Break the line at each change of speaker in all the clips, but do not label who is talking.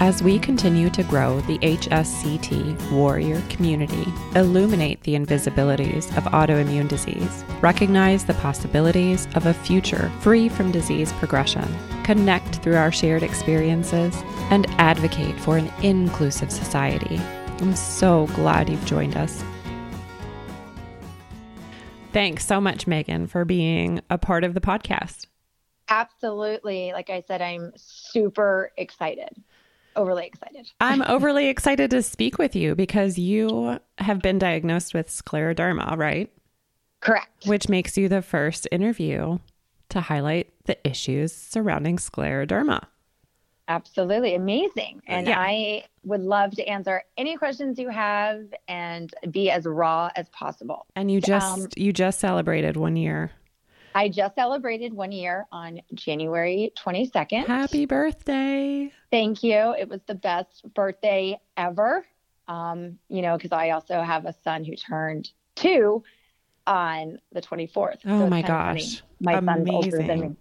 As we continue to grow the HSCT warrior community, illuminate the invisibilities of autoimmune disease, recognize the possibilities of a future free from disease progression, connect through our shared experiences, and advocate for an inclusive society. I'm so glad you've joined us. Thanks so much, Megan, for being a part of the podcast.
Absolutely. Like I said, I'm super excited overly excited.
I'm overly excited to speak with you because you have been diagnosed with scleroderma, right?
Correct.
Which makes you the first interview to highlight the issues surrounding scleroderma.
Absolutely amazing. And yeah. I would love to answer any questions you have and be as raw as possible.
And you just um, you just celebrated one year.
I just celebrated one year on January 22nd.
Happy birthday.
Thank you. It was the best birthday ever. Um, you know, because I also have a son who turned two on the 24th.
Oh so my gosh.
My Amazing. son's older than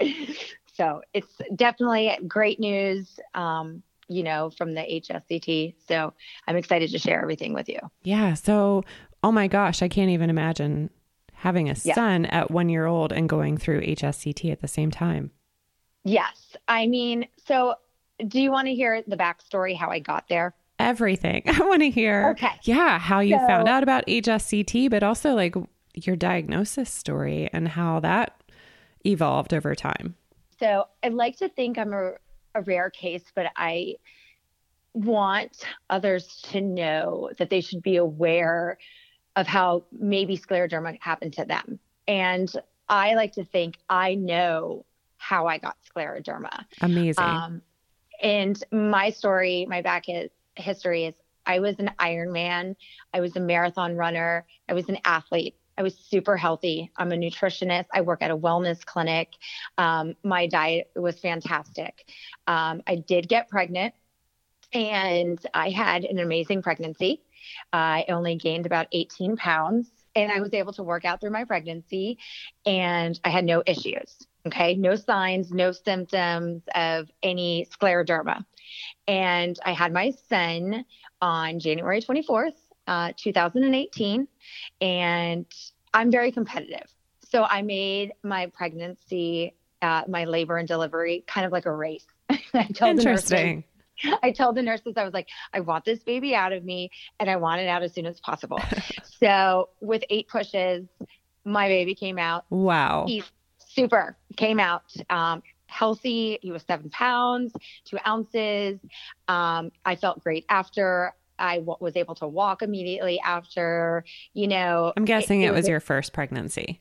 me. so it's definitely great news. Um, you know, from the HSCT. So I'm excited to share everything with you.
Yeah. So, oh my gosh, I can't even imagine having a yeah. son at one year old and going through HSCT at the same time.
Yes. I mean, so do you want to hear the backstory, how I got there?
Everything. I want to hear, okay. yeah, how you so, found out about HSCT, but also like your diagnosis story and how that evolved over time.
So I like to think I'm a, a rare case, but I want others to know that they should be aware of how maybe scleroderma happened to them. And I like to think I know how I got scleroderma.
Amazing. Um,
and my story, my back history is I was an Ironman. I was a marathon runner. I was an athlete. I was super healthy. I'm a nutritionist. I work at a wellness clinic. Um, my diet was fantastic. Um, I did get pregnant and I had an amazing pregnancy. I only gained about 18 pounds and I was able to work out through my pregnancy and I had no issues. Okay. No signs, no symptoms of any scleroderma. And I had my son on January 24th, uh, 2018. And I'm very competitive. So I made my pregnancy, uh, my labor and delivery kind of like a race.
Interesting.
I told the nurses, I was like, I want this baby out of me and I want it out as soon as possible. so with eight pushes, my baby came out.
Wow.
He super came out. Um, healthy. He was seven pounds, two ounces. Um, I felt great after. I w- was able to walk immediately after, you know.
I'm guessing it, it, it was, was your first pregnancy.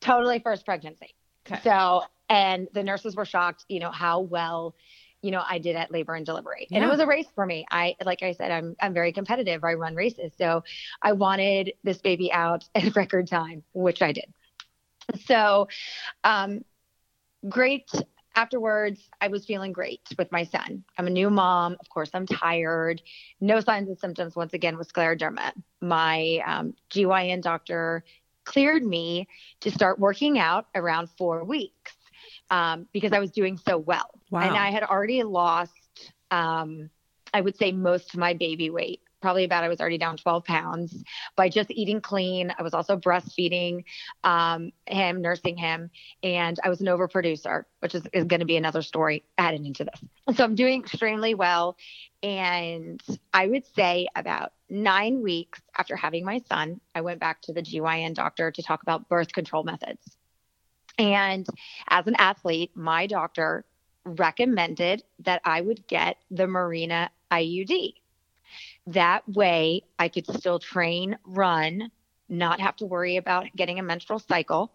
Totally first pregnancy. Okay. So, and the nurses were shocked, you know, how well you know, I did at labor and delivery. Yeah. And it was a race for me. I, like I said, I'm, I'm very competitive. I run races. So I wanted this baby out in record time, which I did. So, um, great. Afterwards, I was feeling great with my son. I'm a new mom. Of course, I'm tired. No signs and symptoms, once again, with scleroderma. My um, GYN doctor cleared me to start working out around four weeks um, because I was doing so well.
Wow.
And I had already lost, um, I would say, most of my baby weight. Probably about, I was already down 12 pounds by just eating clean. I was also breastfeeding um, him, nursing him, and I was an overproducer, which is, is going to be another story added into this. So I'm doing extremely well. And I would say about nine weeks after having my son, I went back to the GYN doctor to talk about birth control methods. And as an athlete, my doctor recommended that I would get the Mirena IUD. That way, I could still train, run, not have to worry about getting a menstrual cycle,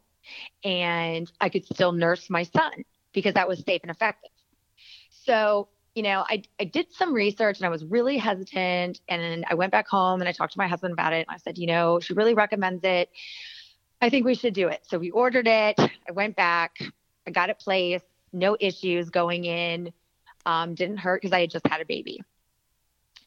and I could still nurse my son because that was safe and effective. So, you know, I, I did some research and I was really hesitant. And I went back home and I talked to my husband about it. And I said, you know, she really recommends it I think we should do it. So we ordered it. I went back. I got it placed. No issues going in. Um, didn't hurt because I had just had a baby.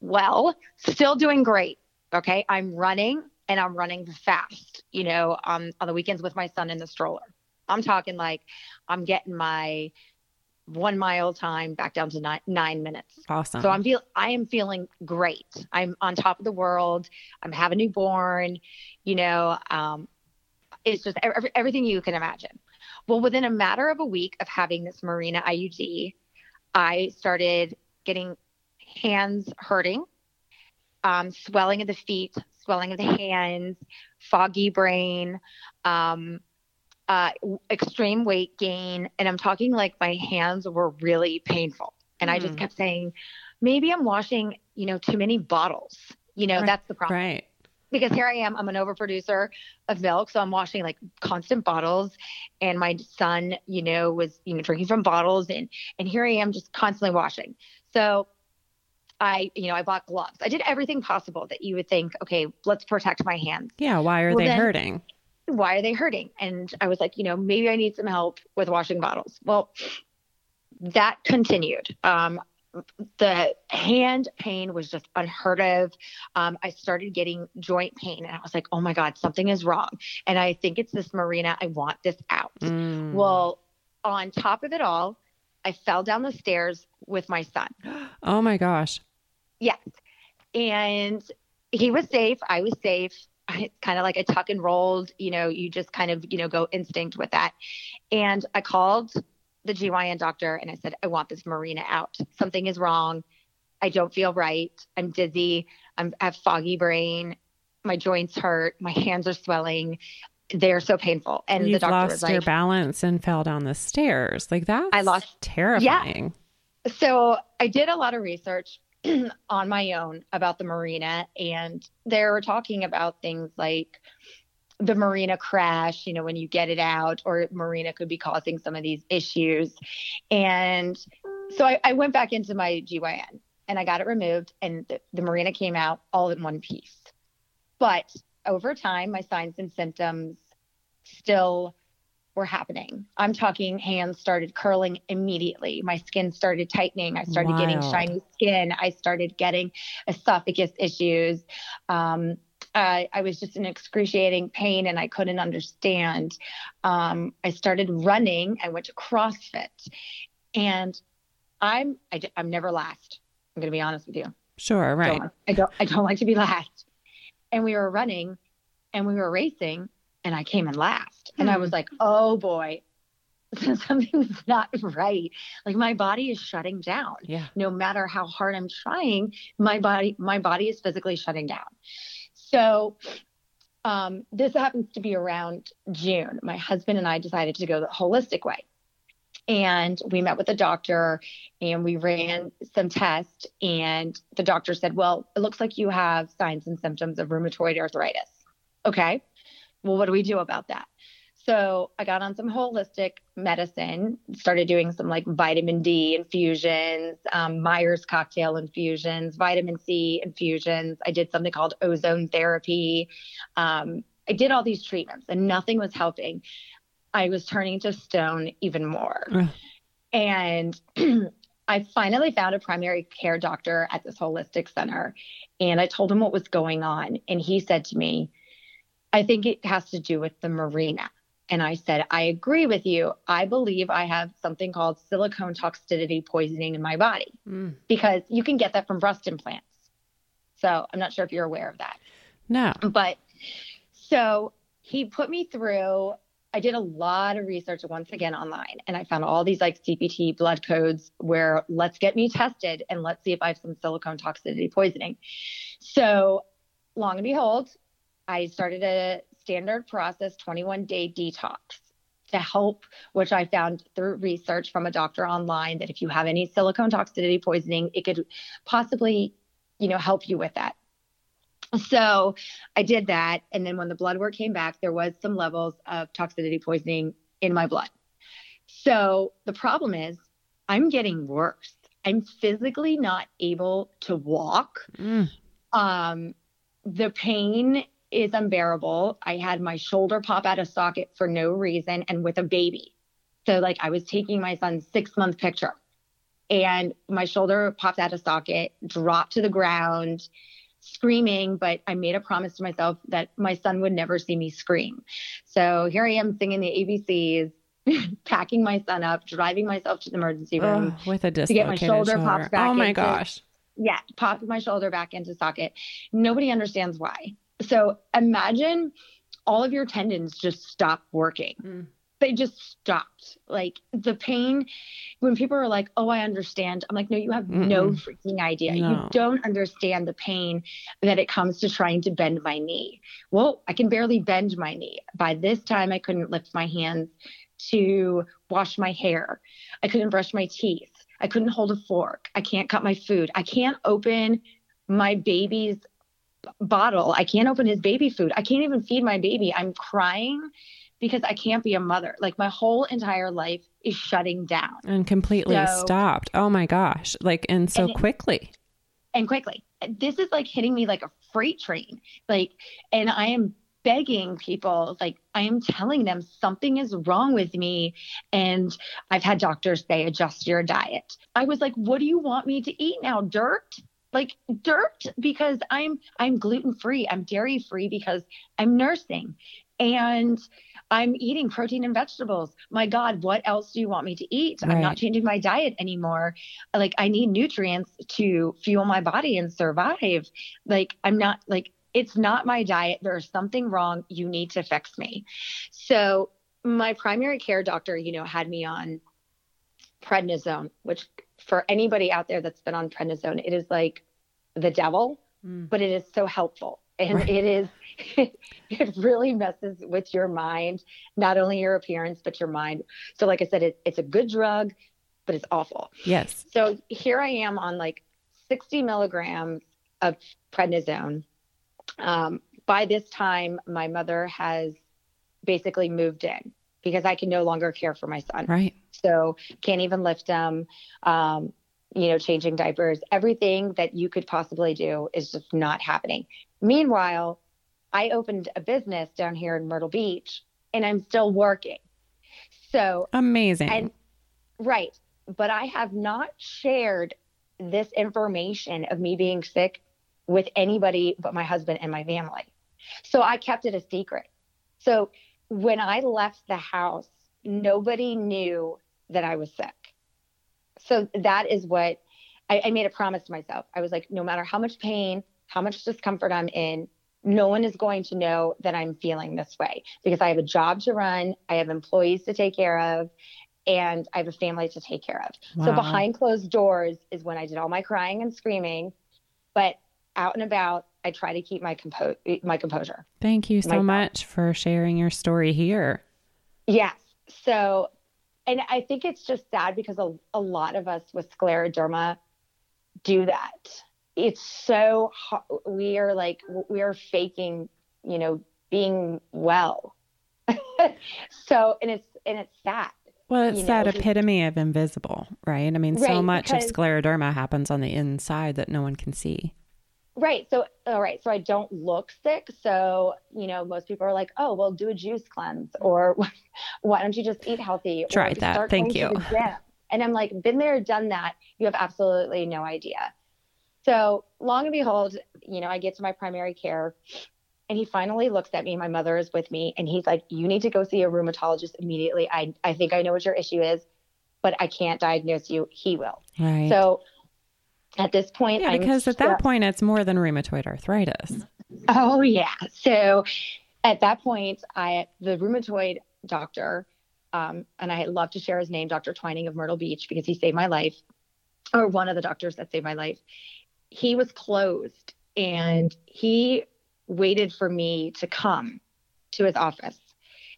Well, still doing great. Okay. I'm running and I'm running fast, you know, um, on the weekends with my son in the stroller. I'm talking like I'm getting my one mile time back down to nine, nine minutes.
Awesome.
So I'm feel I am feeling great. I'm on top of the world. I'm having a newborn. You know, um, it's just every, everything you can imagine. Well, within a matter of a week of having this Mirena IUD, I started getting hands hurting, um, swelling of the feet, swelling of the hands, foggy brain, um, uh, extreme weight gain. And I'm talking like my hands were really painful. And mm. I just hmm. kept saying, maybe I'm washing, you know, too many bottles. You know,
right.
that's the problem.
Right.
Because here I am, I'm an overproducer of milk. So I'm washing like constant bottles. And my son, you know, was, you know, drinking from bottles. And, and here I am just constantly washing. So I, you know, I bought gloves. I did everything possible that you would think, okay, let's protect my hands.
Yeah. Why are well, they then, hurting?
Why are they hurting? And I was like, you know, maybe I need some help with washing bottles. Well, that continued. Um, the hand pain was just unheard of. Um, I started getting joint pain and I was like, oh my God, something is wrong. And I think it's this Mirena. I want this out. Mm. Well, on top of it all, I fell down the stairs with my son.
Oh my gosh.
Yes. And he was safe. I was safe. It's kind of like a tuck and rolled, you know, you just kind of, you know, go instinct with that. And I called the GYN doctor and I said, I want this Mirena out. Something is wrong. I don't feel right. I'm dizzy. I'm, I have foggy brain. My joints hurt. My hands are swelling they're so painful. And
You've
the doctor
lost
was like,
your balance and fell down the stairs. Like that. I lost terrifying.
Yeah. So I did a lot of research on my own about the Mirena, and they were talking about things like the Mirena crash, you know, when you get it out, or Mirena could be causing some of these issues. And so I, I went back into my GYN and I got it removed, and the, the Mirena came out all in one piece. But over time, my signs and symptoms still were happening. I'm talking hands started curling immediately. My skin started tightening. I started getting shiny skin. I started getting esophagus issues. Um, I, I was just in excruciating pain and I couldn't understand. Um, I started running. I went to CrossFit, and I'm I, am i am never last. I'm going to be honest with you.
Sure, right.
Don't, I don't I don't like to be last and we were running and we were racing and I came in last. And I was hmm. like, oh boy, something's not right. Like my body is shutting down.
Yeah.
No matter how hard I'm trying, my body, my body is physically shutting down. So um, this happens to be around June. My husband and I decided to go the holistic way. And we met with the doctor and we ran some tests. And the doctor said, Well, it looks like you have signs and symptoms of rheumatoid arthritis. Okay. Well, what do we do about that? So I got on some holistic medicine, started doing some like vitamin D infusions, um, Myers cocktail infusions, vitamin C infusions. I did something called ozone therapy. Um, I did all these treatments and nothing was helping. I was turning to stone even more. and I finally found a primary care doctor at this holistic center and I told him what was going on. And he said to me, I think it has to do with the Mirena. And I said, I agree with you. I believe I have something called silicone toxicity poisoning in my body mm. because you can get that from breast implants. So I'm not sure if you're aware of that.
No.
But so he put me through I did a lot of research once again online and I found all these like CPT blood codes where let's get me tested and let's see if I have some silicone toxicity poisoning. So, long and behold, I started a standard process 21 day detox to help, which I found through research from a doctor online that if you have any silicone toxicity poisoning, it could possibly, you know, help you with that. So I did that. And then when the blood work came back, there was some levels of toxicity poisoning in my blood. So the problem is I'm getting worse. I'm physically not able to walk. Mm. Um, the pain is unbearable. I had my shoulder pop out of socket for no reason and with a baby. So, like, I was taking my son's six month picture and my shoulder popped out of socket, dropped to the ground, screaming. But I made a promise to myself that my son would never see me scream. So, here I am singing the ABCs. packing my son up, driving myself to the emergency room
with a
to get my shoulder,
shoulder.
popped back.
Oh my
into-
gosh.
yeah, popped my shoulder back into socket. Nobody understands why. So imagine all of your tendons just stop working.
Mm.
They just stopped. Like the pain, when people are like, oh, I understand, I'm like, no, you have no
Mm-mm.
freaking idea.
No.
You don't understand the pain that it comes to trying to bend my knee. Well, I can barely bend my knee. By this time, I couldn't lift my hands to wash my hair. I couldn't brush my teeth. I couldn't hold a fork. I can't cut my food. I can't open my baby's bottle. I can't open his baby food. I can't even feed my baby. I'm crying because I can't be a mother. Like my whole entire life is shutting down
And completely
So-
stopped. Oh my gosh. Like, and so
And
quickly.
and quickly. This is like hitting me like a freight train. Like, and I am begging people, like, I am telling them something is wrong with me. And I've had doctors say, adjust your diet. I was like, what do you want me to eat now? Dirt? Like dirt because I'm I'm gluten free. I'm dairy free because I'm nursing. And I'm eating protein and vegetables. My God, what else do you want me to eat? I'm not changing my diet anymore. Like I need nutrients to fuel my body and survive. Like I'm not like it's not my diet. There's something wrong. You need to fix me. So my primary care doctor, you know, had me on prednisone, which for anybody out there that's been on prednisone, it is like the devil,
Mm.
but it is so helpful. And
Right.
it is, it really messes with your mind, not only your appearance, but your mind. So, like I said, it, it's a good drug, but it's awful.
Yes.
So here I am on like 60 milligrams of prednisone. Um, by this time, my mother has basically moved in because I can no longer care for my son.
Right.
So can't even lift them. Um, you know, changing diapers, everything that you could possibly do is just not happening. Meanwhile, I opened a business down here in Myrtle Beach and I'm still working. So
Amazing.
and right, but I have not shared this information of me being sick with anybody but my husband and my family. So I kept it a secret. So when I left the house, nobody knew that I was sick. So that is what I, I made a promise to myself. I was like, no matter how much pain, how much discomfort I'm in, no one is going to know that I'm feeling this way because I have a job to run, I have employees to take care of, and I have a family to take care of. So behind closed doors is when I did all my crying and screaming, but out and about, I try to keep my compo- my composure.
Thank you so
myself.
much for sharing your story here.
Yes. So, and I think it's just sad because a, a lot of us with scleroderma do that. It's so ho- we are like we are faking, you know, being well. so, and it's and it's sad.
Well, it's
You
that
know,
epitome of invisible, right? I mean, so
Right,
much of scleroderma happens on the inside that no one can see.
Right. So, all right. So I don't look sick. So, you know, most people are like, oh, well, do a juice cleanse or why don't you just eat healthy?
Tried that. Thank you.
And I'm like, been there, done that. You have absolutely no idea. So, long and behold, you know, I get to my primary care and he finally looks at me. My mother is with me and he's like, you need to go see a rheumatologist immediately. I, I think I know what your issue is, but I can't diagnose you. He will.
Right.
So, at this point,
yeah,
I'm
because at that point, it's more than rheumatoid arthritis.
Oh yeah. So at that point, I the rheumatoid doctor, um, and I love to share his name, Dr. Twining of Myrtle Beach, because he saved my life, or one of the doctors that saved my life. He was closed, and he waited for me to come to his office.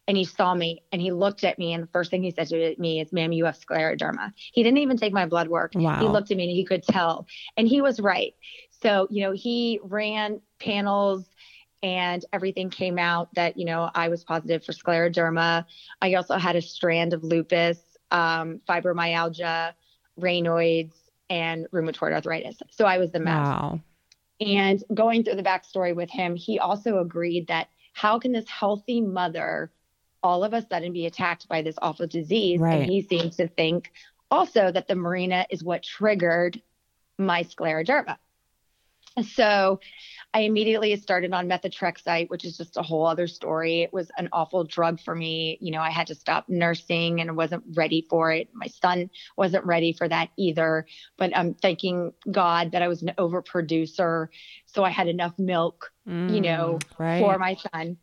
And he saw me and he looked at me. And the first thing he said to me is, Ma'am, you have scleroderma. He didn't even take my blood work.
Wow.
He looked at me and he could tell. And he was right. So, you know, he ran panels and everything came out that, you know, I was positive for scleroderma. I also had a strand of lupus, um, fibromyalgia, Raynaud's, and rheumatoid arthritis. So I was the mess.
Wow.
And going through the backstory with him, he also agreed that how can this healthy mother all of a sudden be attacked by this awful disease?
Right.
And he seems to think also that the Mirena is what triggered my scleroderma. So I immediately started on methotrexate, which is just a whole other story. It was an awful drug for me. You know, I had to stop nursing and wasn't ready for it. My son wasn't ready for that either. But I'm thanking God that I was an overproducer. So I had enough milk, mm, you know, right. for my son.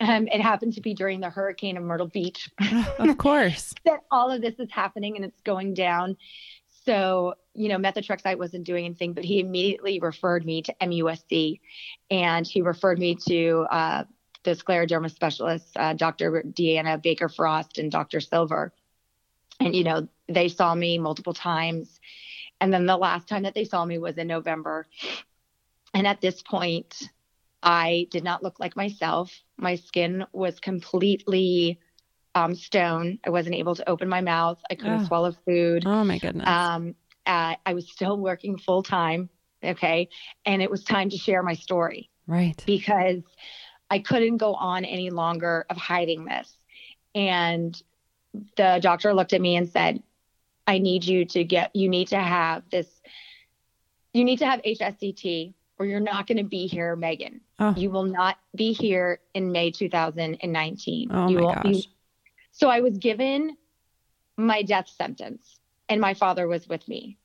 Um, it happened to be during the hurricane of Myrtle Beach.
of course.
that all of this is happening and it's going down. So, you know, methotrexate wasn't doing anything, but he immediately referred me to MUSC and he referred me to uh, the scleroderma specialists, uh, Dr. Deanna Baker Frost and Dr. Silver. And, you know, they saw me multiple times. And then the last time that they saw me was in November. And at this point, I did not look like myself. My skin was completely um, stone. I wasn't able to open my mouth. I couldn't oh. swallow food.
Oh my goodness. Um,
uh, I was still working full time. Okay. And it was time to share my story.
Right.
Because I couldn't go on any longer of hiding this. And the doctor looked at me and said, I need you to get, you need to have this, you need to have HSCT or you're not going to be here, Megan. Oh. You will not be here in May 2019.
Oh
you
my
will,
gosh. You,
so I was given my death sentence, and my father was with me.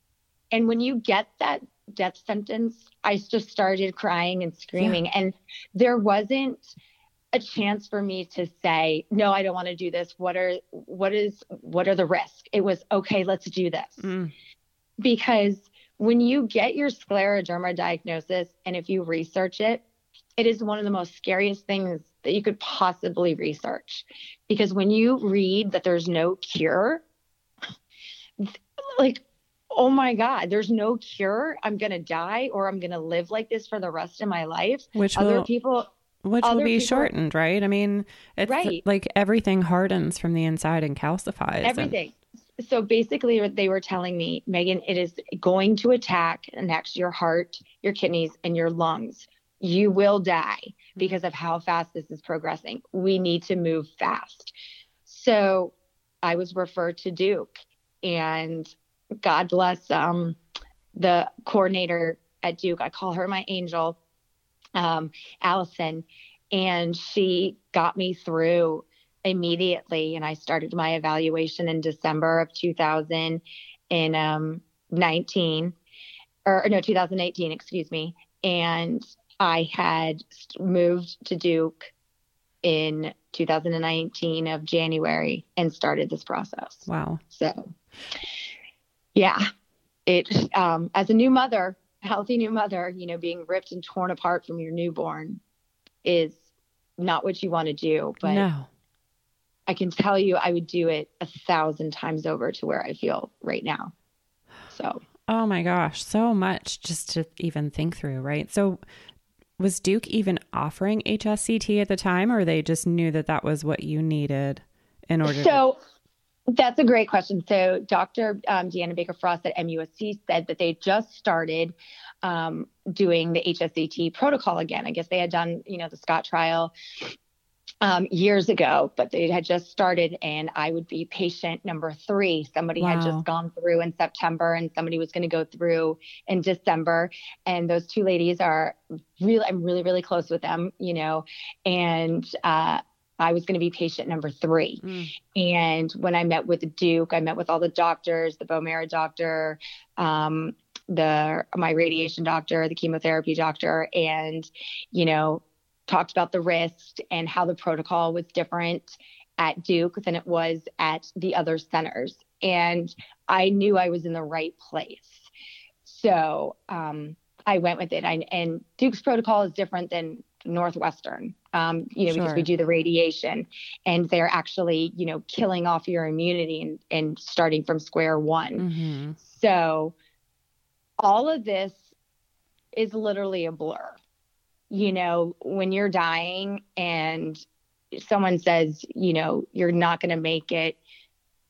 And when you get that death sentence, I just started crying and screaming. Yeah. And there wasn't a chance for me to say, no, I don't want to do this. What are what is what are the risks? It was okay, let's do this. Mm. Because when you get your scleroderma diagnosis and if you research it, it is one of the most scariest things that you could possibly research. Because when you read that there's no cure, like, oh my God, there's no cure. I'm going to die or I'm going to live like this for the rest of my life.
Which
other
will,
people.
Which will be people, shortened, right? I mean, it's right. like everything hardens from the inside and calcifies.
Everything. And... So basically, they were telling me, Megan, it is going to attack next your heart, your kidneys, and your lungs you will die because of how fast this is progressing. We need to move fast. So I was referred to Duke, and God bless um, the coordinator at Duke. I call her my angel, um, Allison, and she got me through immediately. And I started my evaluation in December of 2019, um, or no, 2018, excuse me. And I had moved to Duke in 2019 of January and started this process.
Wow.
So, yeah, it um, as a new mother, healthy new mother, you know, being ripped and torn apart from your newborn is not what you want to do. But
no.
I can tell you, I would do it a thousand times over to where I feel right now. So.
Oh my gosh, so much just to even think through, right? So, was Duke even offering HSCT at the time, or they just knew that that was what you needed in order?
So to- that's a great question. So Dr. Um, Deanna Baker Frost at MUSC said that they just started um, doing the HSCT protocol again. I guess they had done, you know, the SCOT trial um, years ago, but they had just started, and I would be patient number three. Somebody wow. had just gone through in September, and somebody was going to go through in December. And those two ladies are really, I'm really, really close with them, you know, and, uh, I was going to be patient number three. Mm. And when I met with Duke, I met with all the doctors, the bone marrow doctor, um, the my radiation doctor, the chemotherapy doctor, and you know, talked about the risk and how the protocol was different at Duke than it was at the other centers. And I knew I was in the right place. So um, I went with it. I, and Duke's protocol is different than Northwestern, um, you know, sure. because we do the radiation and they're actually, you know, killing off your immunity and, and starting from square one. Mm-hmm. So all of this is literally a blur you know, when you're dying and someone says, you know, you're not going to make it,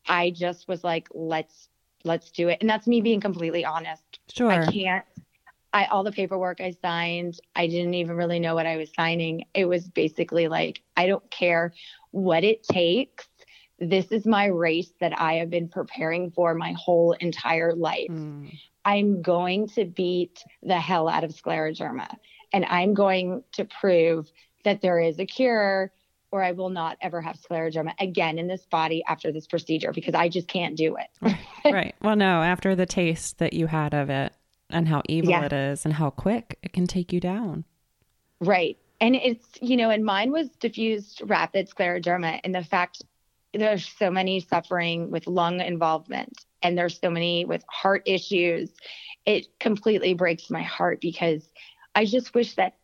I just was like, let's let's do it. And that's me being completely honest.
Sure.
I can't I all the paperwork I signed, I didn't even really know what I was signing. It was basically like, I don't care what it takes. This is my race that I have been preparing for my whole entire life. Mm. I'm going to beat the hell out of scleroderma and I'm going to prove that there is a cure or I will not ever have scleroderma again in this body after this procedure because I just can't do it.
right. Well, no, after the taste that you had of it and how evil yeah. it is and how quick it can take you down.
Right. And it's, you know, and mine was diffused rapid scleroderma. And the fact there's so many suffering with lung involvement and there's so many with heart issues, it completely breaks my heart because I just wish that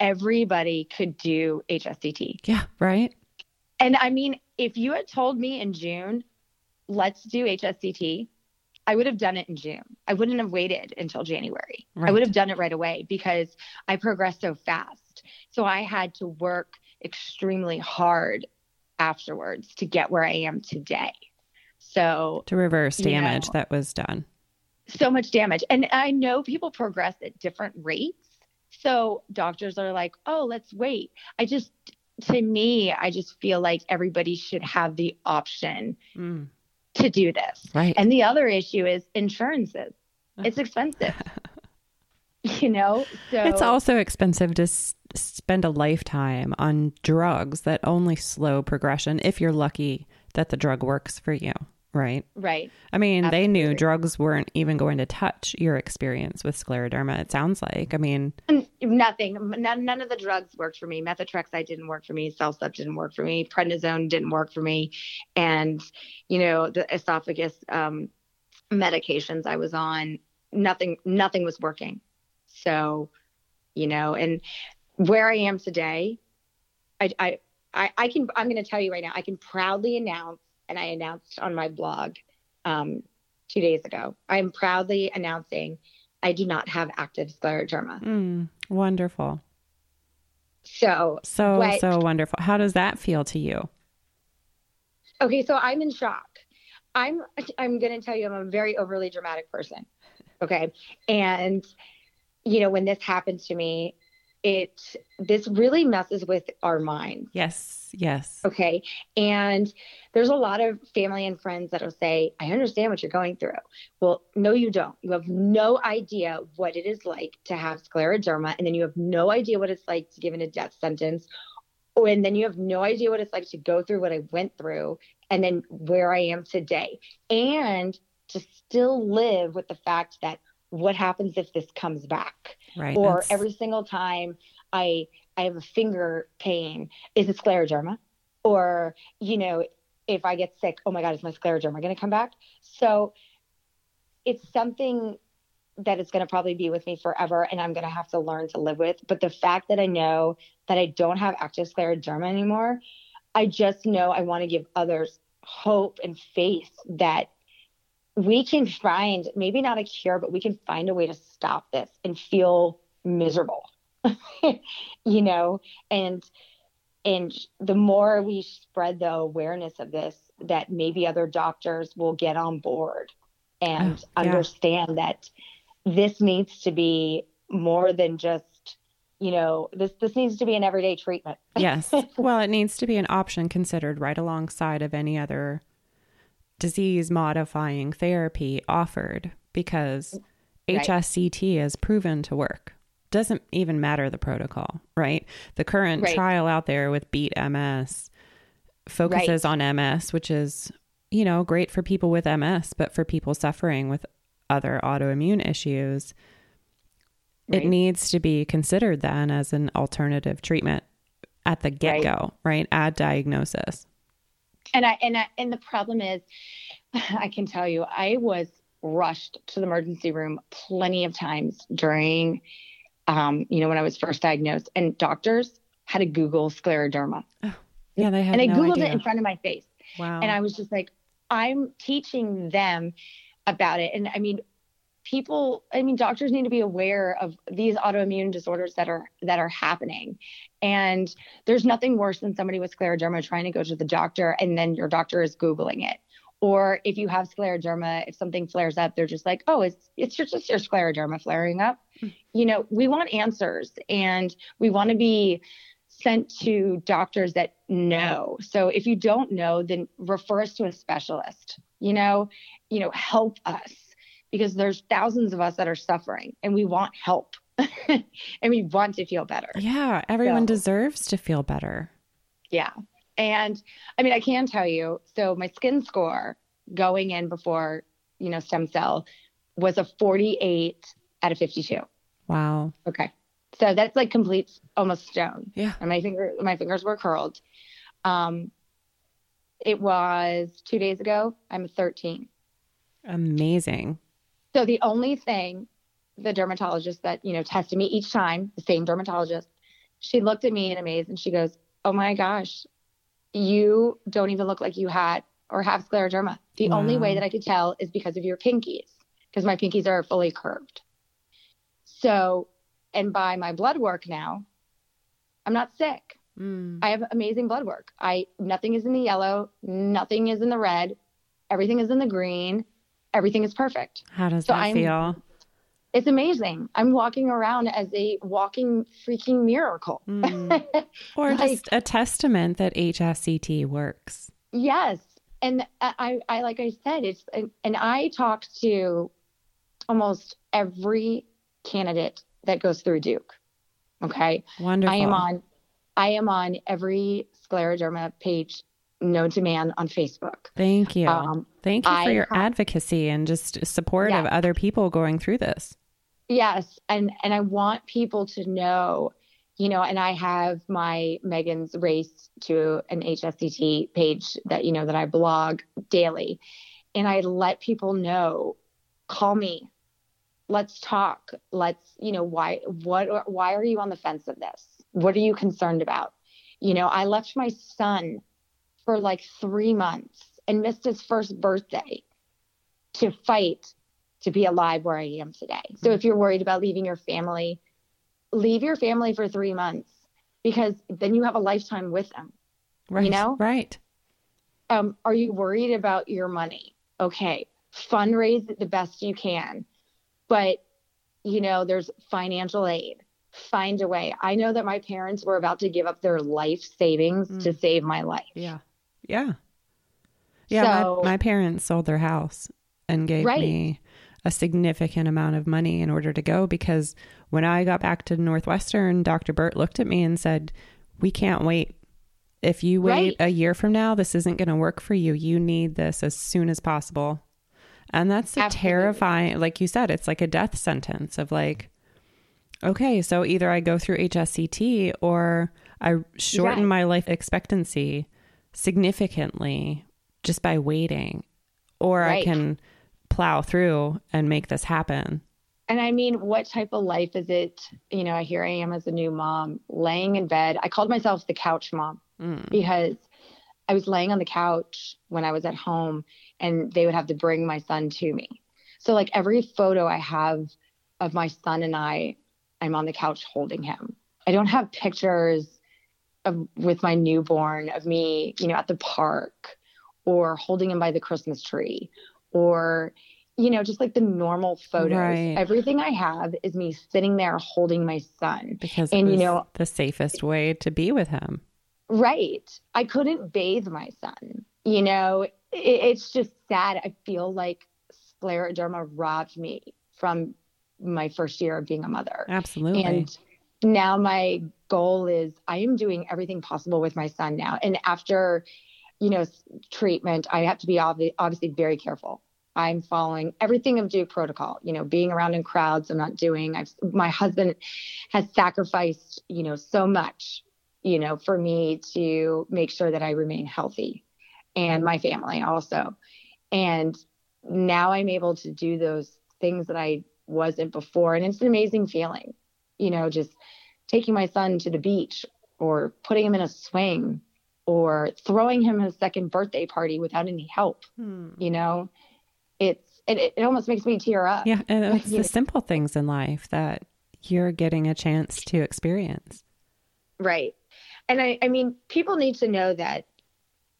everybody could do HSCT.
Yeah, right.
And I mean, if you had told me in June, let's do HSCT, I would have done it in June. I wouldn't have waited until January. Right. I would have done it right away because I progressed so fast. So I had to work extremely hard afterwards to get where I am today. So
to reverse damage you know, that was done.
So much damage. And I know people progress at different rates. So doctors are like, oh, let's wait. I just, to me, I just feel like everybody should have the option mm to do this.
Right.
And the other issue is insurances. It's expensive. you know, so
it's also expensive to s- spend a lifetime on drugs that only slow progression if you're lucky that the drug works for you. Right.
Right.
I mean, Absolutely. they knew drugs weren't even going to touch your experience with scleroderma. It sounds like. I mean,
nothing. None, none of the drugs worked for me. Methotrexate didn't work for me. Cellcept didn't work for me. Prednisone didn't work for me. And, you know, the esophagus um, medications I was on, nothing, nothing was working. So, you know, and where I am today, I, I, I, I can, I'm going to tell you right now, I can proudly announce and I announced on my blog um, two days ago. I'm proudly announcing I do not have active scleroderma.
Mm, wonderful.
So,
so, what, so wonderful. How does that feel to you?
Okay, so I'm in shock. I'm I'm going to tell you I'm a very overly dramatic person. Okay? And you know, when this happened to me, it this really messes with our minds.
Yes, yes.
Okay. And there's a lot of family and friends that'll say, I understand what you're going through. Well, no, you don't. You have no idea what it is like to have scleroderma, and then you have no idea what it's like to given a death sentence. Oh, And then you have no idea what it's like to go through what I went through and then where I am today. And to still live with the fact that what happens if this comes back?
Right.
Or That's... every single time I I have a finger pain, is it scleroderma? Or, you know, if I get sick, oh my God, is my scleroderma going to come back? So it's something that is going to probably be with me forever and I'm going to have to learn to live with. But the fact that I know that I don't have active scleroderma anymore, I just know I want to give others hope and faith that we can find maybe not a cure, but we can find a way to stop this and feel miserable. you know, and and the more we spread the awareness of this, that maybe other doctors will get on board and oh, yeah. understand that this needs to be more than just you know this this needs to be an everyday treatment
yes well it needs to be an option considered right alongside of any other disease modifying therapy offered because right. HSCT is proven to work. Doesn't even matter the protocol, right? The current right. trial out there with Beat MS focuses right. on MS, which is, you know, great for people with MS, but for people suffering with other autoimmune issues, it needs to be considered then as an alternative treatment at the get go, right? At diagnosis
and I and I, and the problem is, I can tell you, I was rushed to the emergency room plenty of times during, um, you know, when I was first diagnosed, and doctors had to Google scleroderma.
Oh, yeah, they had.
And I
no
googled
idea.
it in front of my face.
Wow.
And I was just like, I'm teaching them about it, and I mean, people i mean doctors need to be aware of these autoimmune disorders that are that are happening and there's nothing worse than somebody with scleroderma trying to go to the doctor and then your doctor is googling it Or if you have scleroderma, if something flares up, they're just like, oh, it's it's just, your scleroderma flaring up. Mm. You know, we want answers and we want to be sent to doctors that know. So if you don't know, then refer us to a specialist. You know, you know, help us because there's thousands of us that are suffering and we want help and we want to feel better.
Yeah, everyone so, deserves to feel better.
Yeah. And I mean, I can tell you, so my skin score going in before, you know, stem cell was a 48 out of 52.
Wow.
Okay. So that's like complete almost stone.
Yeah.
And my finger my fingers were curled. Um it was 2 days ago. I'm 13.
Amazing.
So the only thing the dermatologist that, you know, tested me each time, the same dermatologist, she looked at me in amaze and she goes, "Oh my gosh, you don't even look like you had or have scleroderma. The wow. only way that I could tell is because of your pinkies, because my pinkies are fully curved. So, and by my blood work now, I'm not sick. Mm. I have amazing blood work. I nothing is in the yellow, nothing is in the red, everything is in the green, everything is perfect.
How does so that I'm, feel?
it's amazing. I'm walking around as a walking freaking miracle. Mm.
Or like, just a testament that HSCT works.
Yes. And I, I, like I said, it's, and I talk to almost every candidate that goes through Duke. Okay.
Wonderful.
I am on, I am on every scleroderma page known demand on Facebook.
Thank you. Um, Thank you for I your advocacy and just support yeah. of other people going through this.
Yes, and and I want people to know, you know, and I have my Megan's Race to an HSCT page that you know that I blog daily, and I let people know, call me, let's talk, let's you know why what why are you on the fence of this? What are you concerned about? You know, I left my son for like three months and missed his first birthday to fight to be alive where I am today. So if you're worried about leaving your family, leave your family for three months because then you have a lifetime with them.
Right.
You know?
Right.
Um, are you worried about your money? Okay. Fundraise the best you can. But, you know, there's financial aid. Find a way. I know that my parents were about to give up their life savings mm. to save my life.
Yeah. Yeah. Yeah. So, my, my parents sold their house and gave right. me a significant amount of money in order to go because when I got back to Northwestern, Dr. Burt looked at me and said, We can't wait. If you wait right. a year from now, this isn't going to work for you. You need this as soon as possible. And that's a Absolutely. terrifying, like you said, it's like a death sentence of like, okay, so either I go through HSCT or I shorten my life expectancy significantly just by waiting, or right. I can plow through and make this happen.
And I mean, what type of life is it? You know, here I am as a new mom, laying in bed. I called myself the couch mom mm. because I was laying on the couch when I was at home and they would have to bring my son to me. So, like, every photo I have of my son and I, I'm on the couch holding him. I don't have pictures of with my newborn of me, you know, at the park or holding him by the Christmas tree or you know, just like the normal photos. Right. Everything I have is me sitting there holding my son.
Because and you know the safest way to be with him.
Right. I couldn't bathe my son. You know, it, it's just sad. I feel like scleroderma robbed me from my first year of being a mother.
Absolutely.
And now my goal is I am doing everything possible with my son now. And after you know, treatment, I have to be obvi- obviously very careful. I'm following everything of Duke protocol, you know, being around in crowds, I'm not doing. I've, my husband has sacrificed, you know, so much, you know, for me to make sure that I remain healthy and my family also. And now I'm able to do those things that I wasn't before. And it's an amazing feeling, you know, just taking my son to the beach or putting him in a swing or throwing him his second birthday party without any help. Hmm. You know, it's it, it almost makes me tear up.
Yeah, and it's the simple things in life that you're getting a chance to experience.
Right. And I, I mean, people need to know that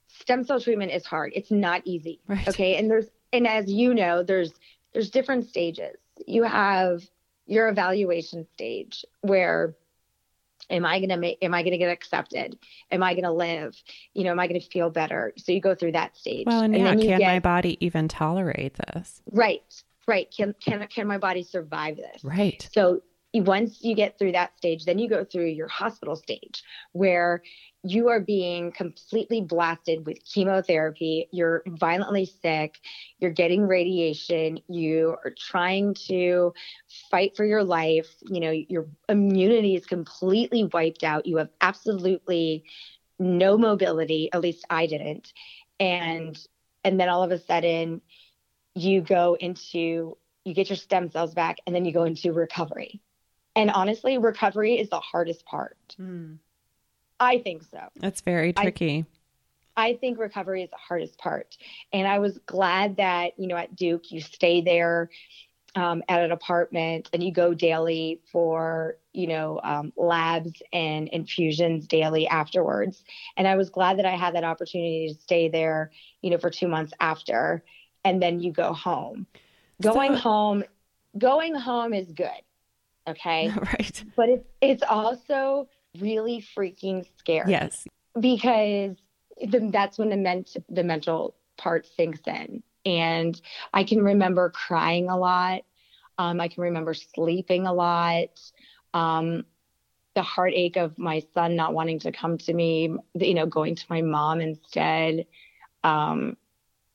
stem cell treatment is hard. It's not easy.
Right.
Okay. And there's, and as you know, there's, there's different stages. You have your evaluation stage where am I going to make, am I going to get accepted? Am I going to live? You know, am I going to feel better? So you go through that stage.
Well, and, yeah,
then
can
get-
my body even tolerate this?
Right. Right. Can, can, can my body survive this?
Right.
So once you get through that stage, then you go through your hospital stage where you are being completely blasted with chemotherapy. You're violently sick. You're getting radiation. You are trying to fight for your life. You know, your immunity is completely wiped out. You have absolutely no mobility. At least I didn't. And and then all of a sudden you go into you get your stem cells back and then you go into recovery. And honestly, recovery is the hardest part. Hmm. I think so.
That's very
I-
tricky.
I think recovery is the hardest part. And I was glad that, you know, at Duke, you stay there um, at an apartment and you go daily for, you know, um, labs and infusions daily afterwards. And I was glad that I had that opportunity to stay there, you know, for two months after. And then you go home. Going
So-
home, going home is good. Okay.
right.
but it, it's also really freaking scary
Yes.
because the, that's when the ment- the mental part sinks in. And i can remember crying a lot. Um, i can remember sleeping a lot. Um, the heartache of my son not wanting to come to me you know going to my mom instead. Um,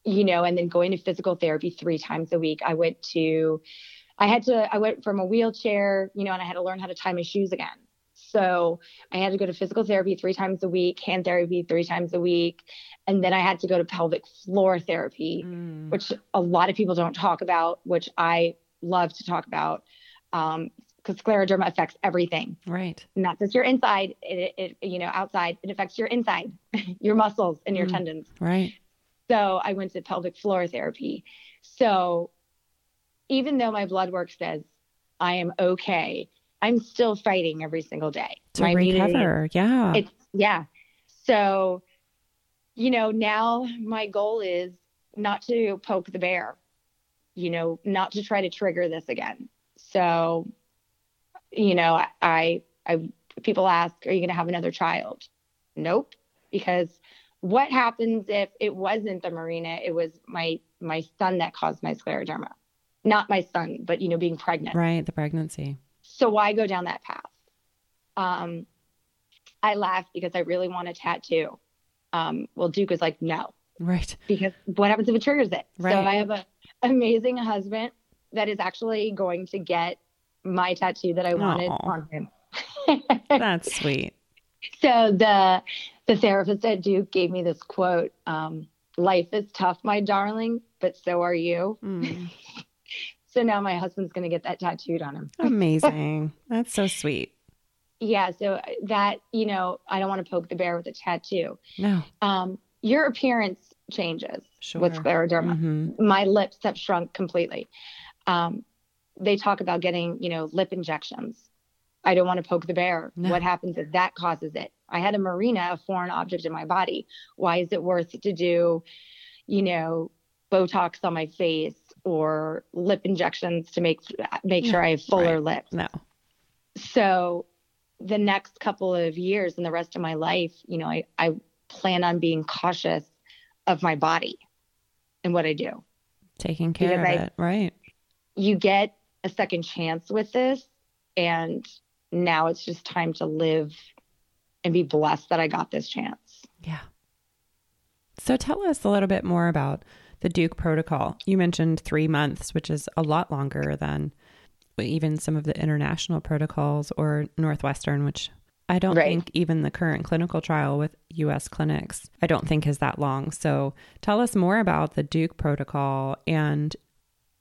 you know and then going to physical therapy three times a week. I went to i had to i went from a wheelchair you know and i had to learn how to tie my shoes again so I had to go to physical therapy three times a week, hand therapy three times a week, and then I had to go to pelvic floor therapy,
Mm.
which a lot of people don't talk about, which I love to talk about, because scleroderma affects everything,
Right.
not just your inside, it, it you know outside, it affects your inside, your muscles and your
Mm.
tendons.
Right.
So I went to pelvic floor therapy. So even though my blood work says I am okay, I'm still fighting every single day.
To
My
recover. Yeah.
it's yeah. So, you know, now my goal is not to poke the bear, you know, not to try to trigger this again. So, you know, I, I, people ask, are you going to have another child? Nope. Because what happens if it wasn't the Mirena? It was my, my son that caused my scleroderma, not my son, but, you know, being pregnant.
right. The pregnancy.
So why go down that path? Um, I laughed because I really want a tattoo. Um, well, Duke was like, no,
Right.
because what happens if it triggers it?
Right.
So I have a amazing husband that is actually going to get my tattoo that I wanted
Aw.
on him.
That's sweet.
so the the therapist at Duke gave me this quote: um, "Life is tough, my darling, but so are you."
Mm.
So now my husband's going to get that tattooed on him.
Amazing. That's so sweet.
Yeah, so that you know, I don't want to poke the bear with a tattoo.
No.
Um, your appearance changes
Sure.
with scleroderma.
Mhm.
My lips have shrunk completely. Um, they talk about getting, you know, lip injections. I don't want to poke the bear.
No.
What happens if that causes it? I had a Mirena, a foreign object in my body. Why is it worth to do, you know, Botox on my face or lip injections to make make sure I have fuller
right.
lips?
No.
so the next couple of years and the rest of my life you know i, I plan on being cautious of my body and what i do
Taking care
Because
of
I-
it. Right.
you get a second chance with this and now it's just time to live and be blessed that i got this chance
Yeah. So tell us a little bit more about the Duke protocol. You mentioned three months, which is a lot longer than even some of the international protocols or Northwestern, which I don't
Right.
think even the current clinical trial with US clinics, I don't think is that long. So tell us more about the Duke protocol and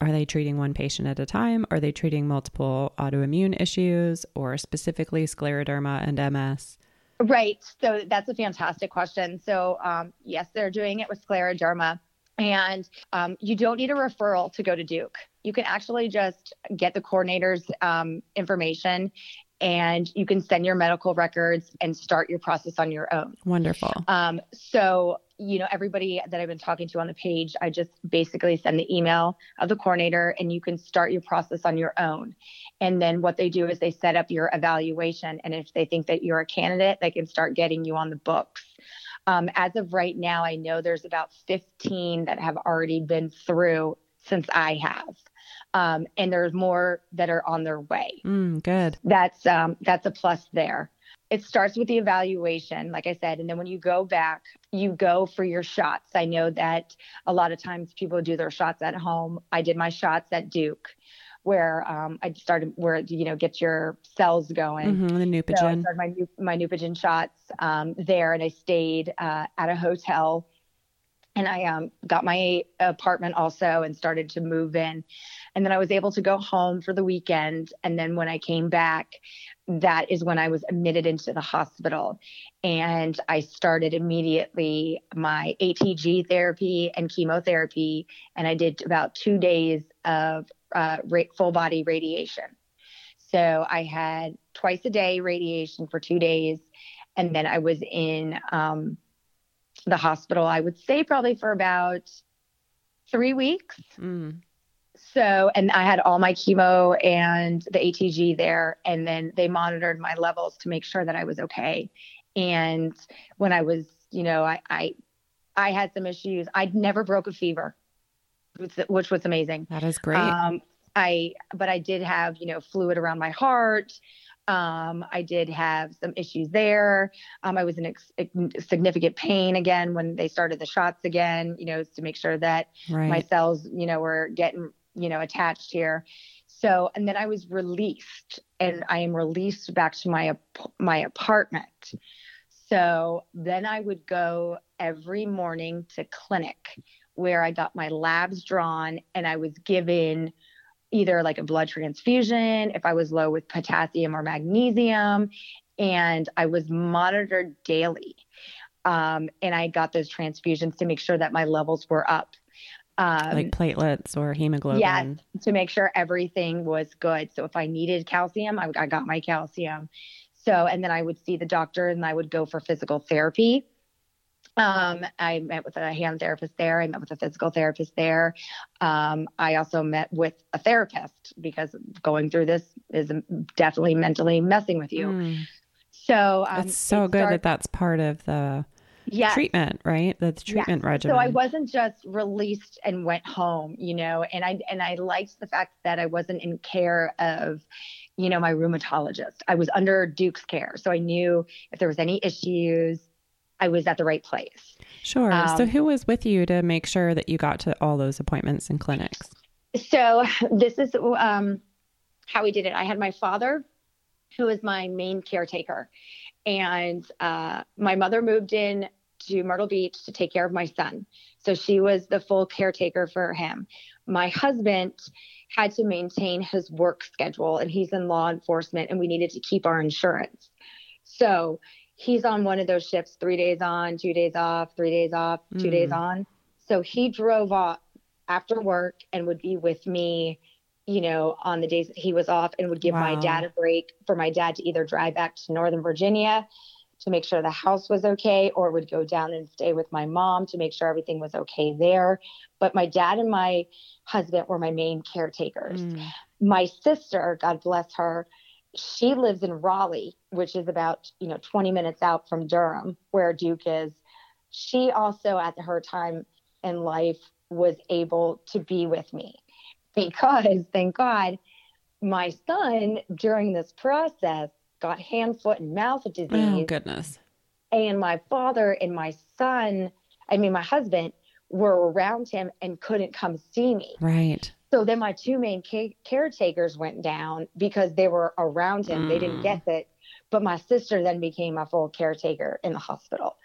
are they treating one patient at a time? Are they treating multiple autoimmune issues or specifically scleroderma and MS?
Right. So that's a fantastic question. So, um, yes, they're doing it with scleroderma. And um, you don't need a referral to go to Duke. You can actually just get the coordinator's um, information and you can send your medical records and start your process on your own.
Wonderful.
Um, so you know, everybody that I've been talking to on the page, I just basically send the email of the coordinator and you can start your process on your own. And then what they do is they set up your evaluation. And if they think that you're a candidate, they can start getting you on the books. Um, as of right now, I know there's about 15 that have already been through since I have. Um, and there's more that are on their way.
Mm, good.
That's um, that's a plus there. It starts with the evaluation, like I said, and then when you go back, you go for your shots. I know that a lot of times people do their shots at home. I did my shots at Duke, where um, I started where you know get your cells going.
Mm-hmm, the Neupogen.
So I started my my Neupogen shots um, there, and I stayed uh, at a hotel and I um, got my apartment also and started to move in. And then I was able to go home for the weekend. And then when I came back, that is when I was admitted into the hospital. And I started immediately my ATG therapy and chemotherapy. And I did about two days of uh, full body radiation. So I had twice a day radiation for two days. And then I was in um, the hospital, I would say probably for about three weeks. Mm. So, and I had all my chemo and the ATG there, and then they monitored my levels to make sure that I was okay. And when I was, you know, I, I, I had some issues. I'd never broke a fever, which was amazing.
That is great. Um,
I, but I did have, you know, fluid around my heart. Um, I did have some issues there. Um, I was in ex- significant pain again when they started the shots again, you know, to make sure that right. my cells, you know, were getting, you know, attached here. So, and then I was released and I am released back to my, my apartment. So then I would go every morning to clinic where I got my labs drawn and I was given either like a blood transfusion, if I was low with potassium or magnesium, and I was monitored daily. Um, and I got those transfusions to make sure that my levels were up.
Um, like platelets or hemoglobin.
Yes, to make sure everything was good. So if I needed calcium, I, I got my calcium. So, and then I would see the doctor and I would go for physical therapy. Um, I met with a hand therapist there. I met with a physical therapist there. Um, I also met with a therapist because going through this is definitely mentally messing with you. Mm. So
um, it's so good that that's part of the yes. treatment, right? That's treatment yes. regimen.
So I wasn't just released and went home, you know, and I and I liked the fact that I wasn't in care of, you know, my rheumatologist. I was under Duke's care, so I knew if there was any issues I was at the right place.
Sure. Um, so who was with you to make sure that you got to all those appointments and clinics?
So this is um, how we did it. I had my father, who was my main caretaker, and uh, my mother moved in to Myrtle Beach to take care of my son. So she was the full caretaker for him. My husband had to maintain his work schedule, and he's in law enforcement, and we needed to keep our insurance. So he's on one of those shifts three days on, two days off, three days off, two mm. days on. So he drove off after work and would be with me, you know, on the days that he was off and would give wow. my dad a break for my dad to either drive back to Northern Virginia to make sure the house was okay or would go down and stay with my mom to make sure everything was okay there. But my dad and my husband were my main caretakers. Mm. My sister, God bless her, she lives in Raleigh, which is about, you know, 20 minutes out from Durham, where Duke is. She also, at her time in life, was able to be with me because, thank God, my son during this process got hand, foot, and mouth disease. Oh,
goodness.
And my father and my son, I mean, my husband, were around him and couldn't come see me.
Right.
So then my two main ca- caretakers went down because they were around him. Mm. They didn't mm. get it. But my sister then became a full caretaker in the hospital.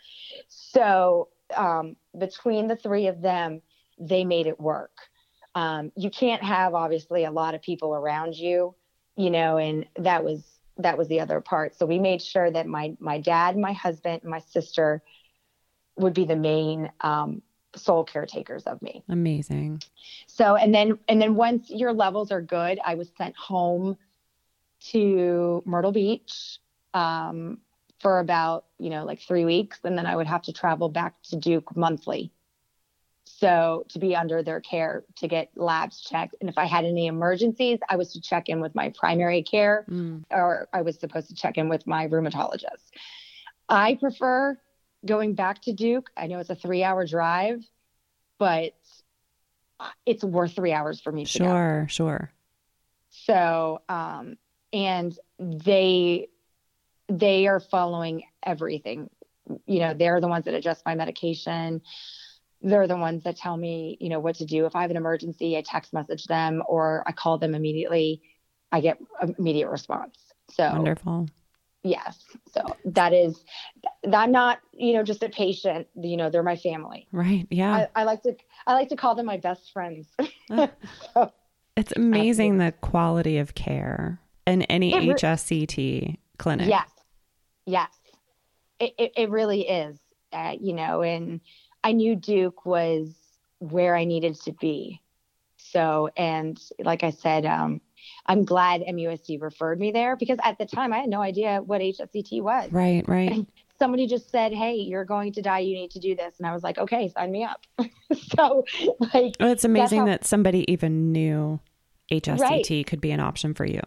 So um, between the three of them, they made it work. Um, you can't have obviously a lot of people around you, you know, and that was that was the other part. So we made sure that my my dad, my husband, my sister would be the main um, sole caretakers of me.
Amazing.
So and then and then once your levels are good, I was sent home to Myrtle Beach um, for about, you know, like three weeks. And then I would have to travel back to Duke monthly. So to be under their care to get labs checked. And if I had any emergencies, I was to check in with my primary care mm. or I was supposed to check in with my rheumatologist. I prefer going back to Duke. I know it's a three hour drive, but it's worth three hours for me to
sure, go. Sure,
So, um, and they they are following everything. You know, they're the ones that adjust my medication. They're the ones that tell me, you know, what to do. If I have an emergency, I text message them or I call them immediately. I get immediate response. So
wonderful.
Yes. So that is, I'm not, you know, just a patient. You know, they're my family.
Right. Yeah.
I, I like to, I like to call them my best friends.
so, it's amazing the quality of care in any re- HSCT clinic.
Yes. Yes. It, it, it really is. Uh, you know, and I knew Duke was where I needed to be. So, and like I said, um, I'm glad MUSC referred me there because at the time I had no idea what HSCT was.
Right, right.
And somebody just said, "Hey, you're going to die. You need to do this," and I was like, "Okay, sign me up." so, like,
well, it's amazing how, that somebody even knew HSCT right. could be an option for you.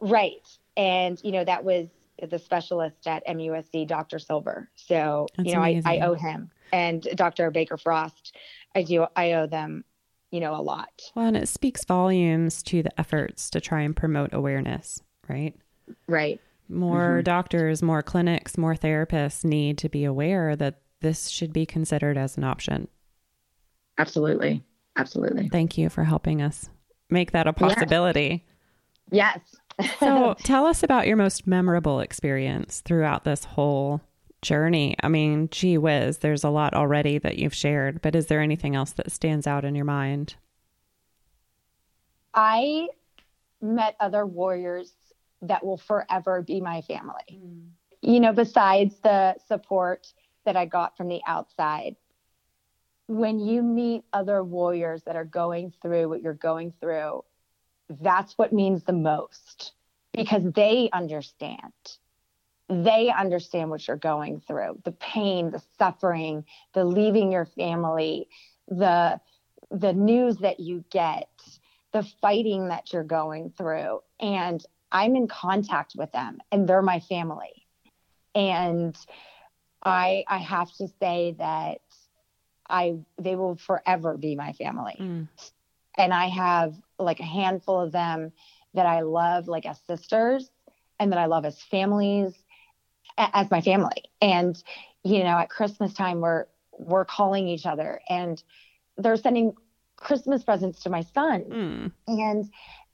Right, and you know that was the specialist at MUSC, Dr. Silver. So, That's you know, I, I owe him and Dr. Baker Frost. I do. I owe them you know, a lot.
Well, and it speaks volumes to the efforts to try and promote awareness, right?
Right.
More mm-hmm. doctors, more clinics, more therapists need to be aware that this should be considered as an option.
Absolutely. Absolutely.
Thank you for helping us make that a possibility.
Yes.
yes. so tell us about your most memorable experience throughout this whole journey. I mean, gee whiz, there's a lot already that you've shared, but is there anything else that stands out in your mind?
I met other warriors that will forever be my family. Mm. You know, besides the support that I got from the outside, when you meet other warriors that are going through what you're going through, that's what means the most because they understand they understand what you're going through the pain the suffering the leaving your family the the news that you get the fighting that you're going through. And i'm in contact with them and they're my family. And i i have to say that i they will forever be my family. Mm. and i have like a handful of them that i love like as sisters and that i love as families as my family. And, you know, at Christmas time, we're, we're calling each other and they're sending Christmas presents to my son mm. and,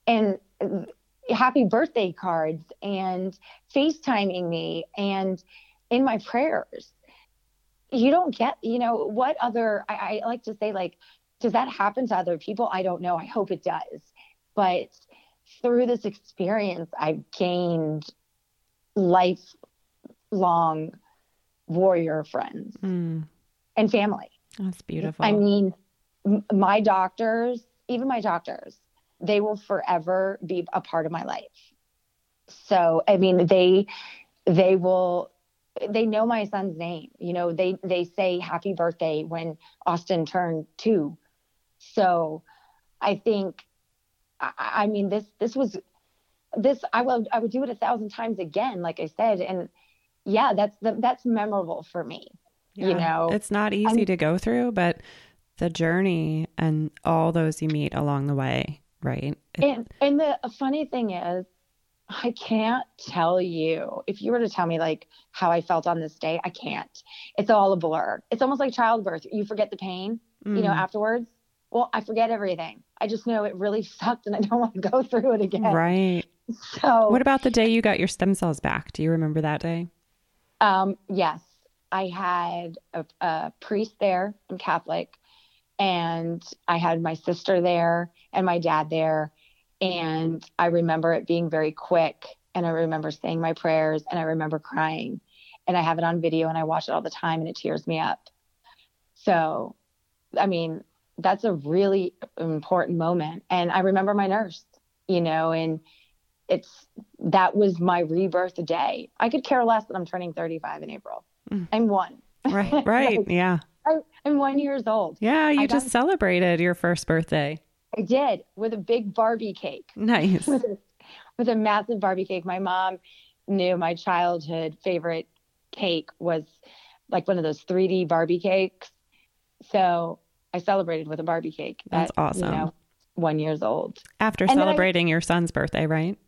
and happy birthday cards and FaceTiming me and in my prayers. You don't get, you know, what other, I, I like to say, like, does that happen to other people? I don't know. I hope it does. But through this experience, I've gained life long warrior friends mm. and family.
That's beautiful.
I mean, my doctors, even my doctors, they will forever be a part of my life. So, I mean, they they will they know my son's name. You know, they they say happy birthday when Austin turned 2. So, I think I, I mean this this was this I will I would do it a thousand times again like I said and yeah, that's the, that's memorable for me. Yeah, you know,
it's not easy I'm, to go through, but the journey and all those you meet along the way, right?
And and the funny thing is, I can't tell you if you were to tell me like how I felt on this day, I can't. It's all a blur. It's almost like childbirth. You forget the pain, mm. you know, mm. afterwards. Well, I forget everything. I just know it really sucked and I don't want to go through it again.
Right. So, what about the day you got your stem cells back? Do you remember that day?
Um, yes, I had a, a priest there, I'm Catholic, and I had my sister there and my dad there. And I remember it being very quick. And I remember saying my prayers and I remember crying. And I have it on video and I watch it all the time and it tears me up. So, I mean, that's a really important moment. And I remember my nurse, you know, and it's that was my rebirth day. I could care less that I'm turning 35 in April.
Mm.
I'm one.
Right, right.
Like,
yeah.
I, I'm one years old.
Yeah, you
I
just
got-
celebrated your first birthday.
I did with a big Barbie cake.
Nice.
with a, with a massive Barbie cake. My mom knew my childhood favorite cake was like one of those 3D Barbie cakes. So I celebrated with a Barbie cake.
That's
at,
awesome.
You know, one years old.
After
And then I-
celebrating your son's birthday, right?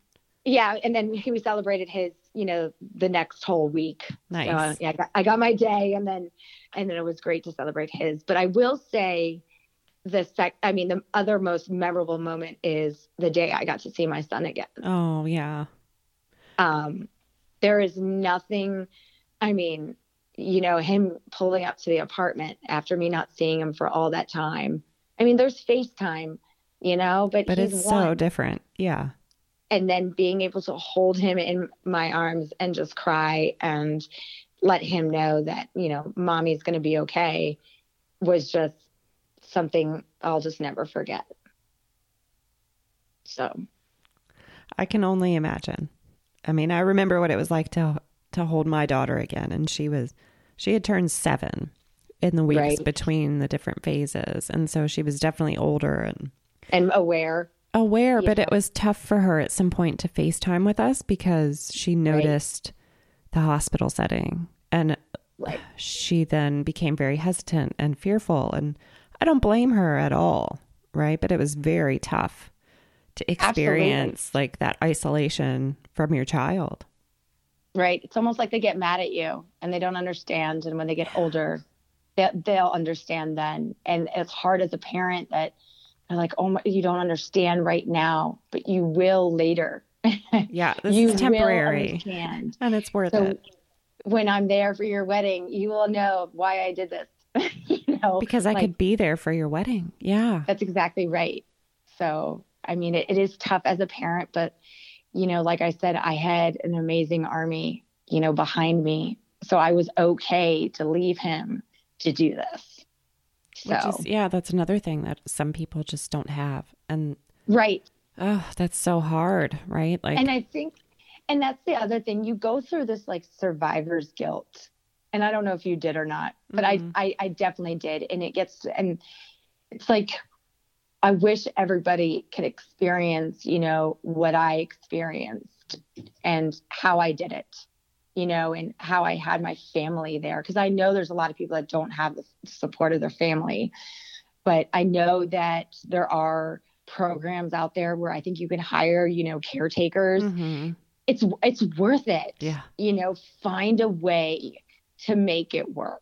Yeah, and then he celebrated his, you know, the next whole week.
Nice.
So uh, yeah, I got, I got my day, and then and then it was great to celebrate his. But I will say, the sec, I mean, the other most memorable moment is the day I got to see my son again.
Oh, yeah.
um, there is nothing i mean you know him pulling up to the apartment after me not seeing him for all that time i mean there's facetime you know but,
But it's
one.
so different. Yeah.
And then being able to hold him in my arms and just cry and let him know that you know mommy's going to be okay was just something i'll just never forget so
I can only imagine. I mean, I remember what it was like to to hold my daughter again and she was she had turned 7 in the weeks
Right.
between the different phases and so she was definitely older and
and aware
aware, but it was tough for her at some point to FaceTime with us because she noticed the hospital setting and
Right.
she then became very hesitant and fearful and I don't blame her at all, right? But it was very tough to experience like that isolation from your child.
right? It's almost like they get mad at you and they don't understand. And when they get older, they, they'll understand then. And it's hard as a parent that they're like, oh, my, you don't understand right now, but you will later.
Yeah, this
you
is temporary and it's worth
So
it
when I'm there for your wedding, you will know why I did this. you know,
because I
like,
could be there for your wedding. Yeah.
That's exactly right. So, I mean, it, it is tough as a parent, but, you know, like I said, I had an amazing army, you know, behind me. So I was okay to leave him to do this. So,
is yeah, that's another thing that some people just don't have. And
right.
oh, that's so hard, right? Like
And I think, and that's the other thing, you go through this like survivor's guilt. And I don't know if you did or not, but
Mhm.
I, I, I definitely did. And it gets, and it's like, I wish everybody could experience, you know, what I experienced and how I did it, you know, and how I had my family there. Cause I know there's a lot of people that don't have the support of their family, but I know that there are programs out there where I think you can hire, you know, caretakers.
Mhm.
It's, it's worth it.
yeah.
You know, find a way to make it work.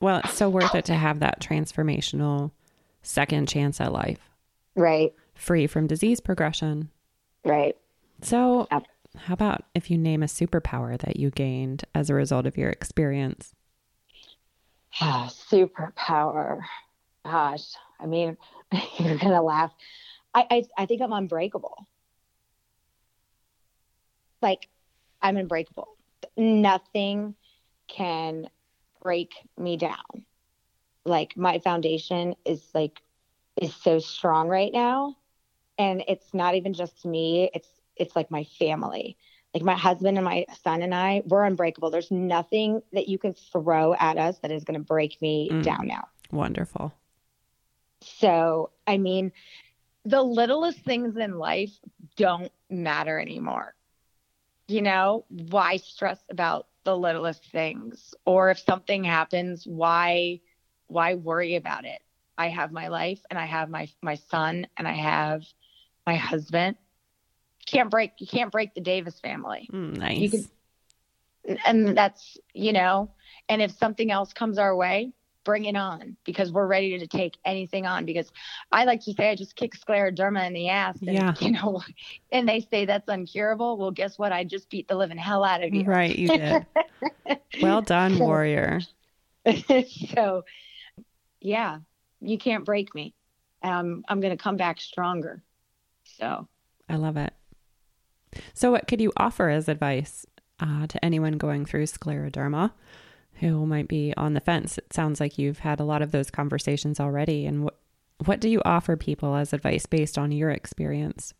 Well, it's so worth it to have that transformational second chance at life,
Right.
free from disease progression.
Right.
So,
Yep.
How about if you name a superpower that you gained as a result of your experience?
Ah, superpower. Gosh, I mean, you're gonna laugh. I, I I think I'm unbreakable. Like, I'm unbreakable. Nothing can break me down. Like my foundation is like is so strong right now, and it's not even just me. It's it's like my family. Like my husband and my son and I, we're unbreakable. There's nothing that you can throw at us that is going to break me
Mm.
down now.
Wonderful.
So, I mean, the littlest things in life don't matter anymore. You know, why stress about the littlest things? Or if something happens, why why worry about it? I have my life and I have my my son and I have my husband. Can't break you can't break the Davis family.
Mm, nice.
Could- And that's, you know, and if something else comes our way, bring it on because we're ready to take anything on because I like to say I just kick scleroderma in the ass and
Yeah.
you know and they say that's uncurable. Well guess what? I just beat the living hell out of you.
Right, you did. well done, warrior.
so yeah, you can't break me. Um, I'm gonna come back stronger. So
I love it. So, what could you offer as advice uh, to anyone going through scleroderma who might be on the fence? It sounds like you've had a lot of those conversations already. And what what do you offer people as advice based on your experience?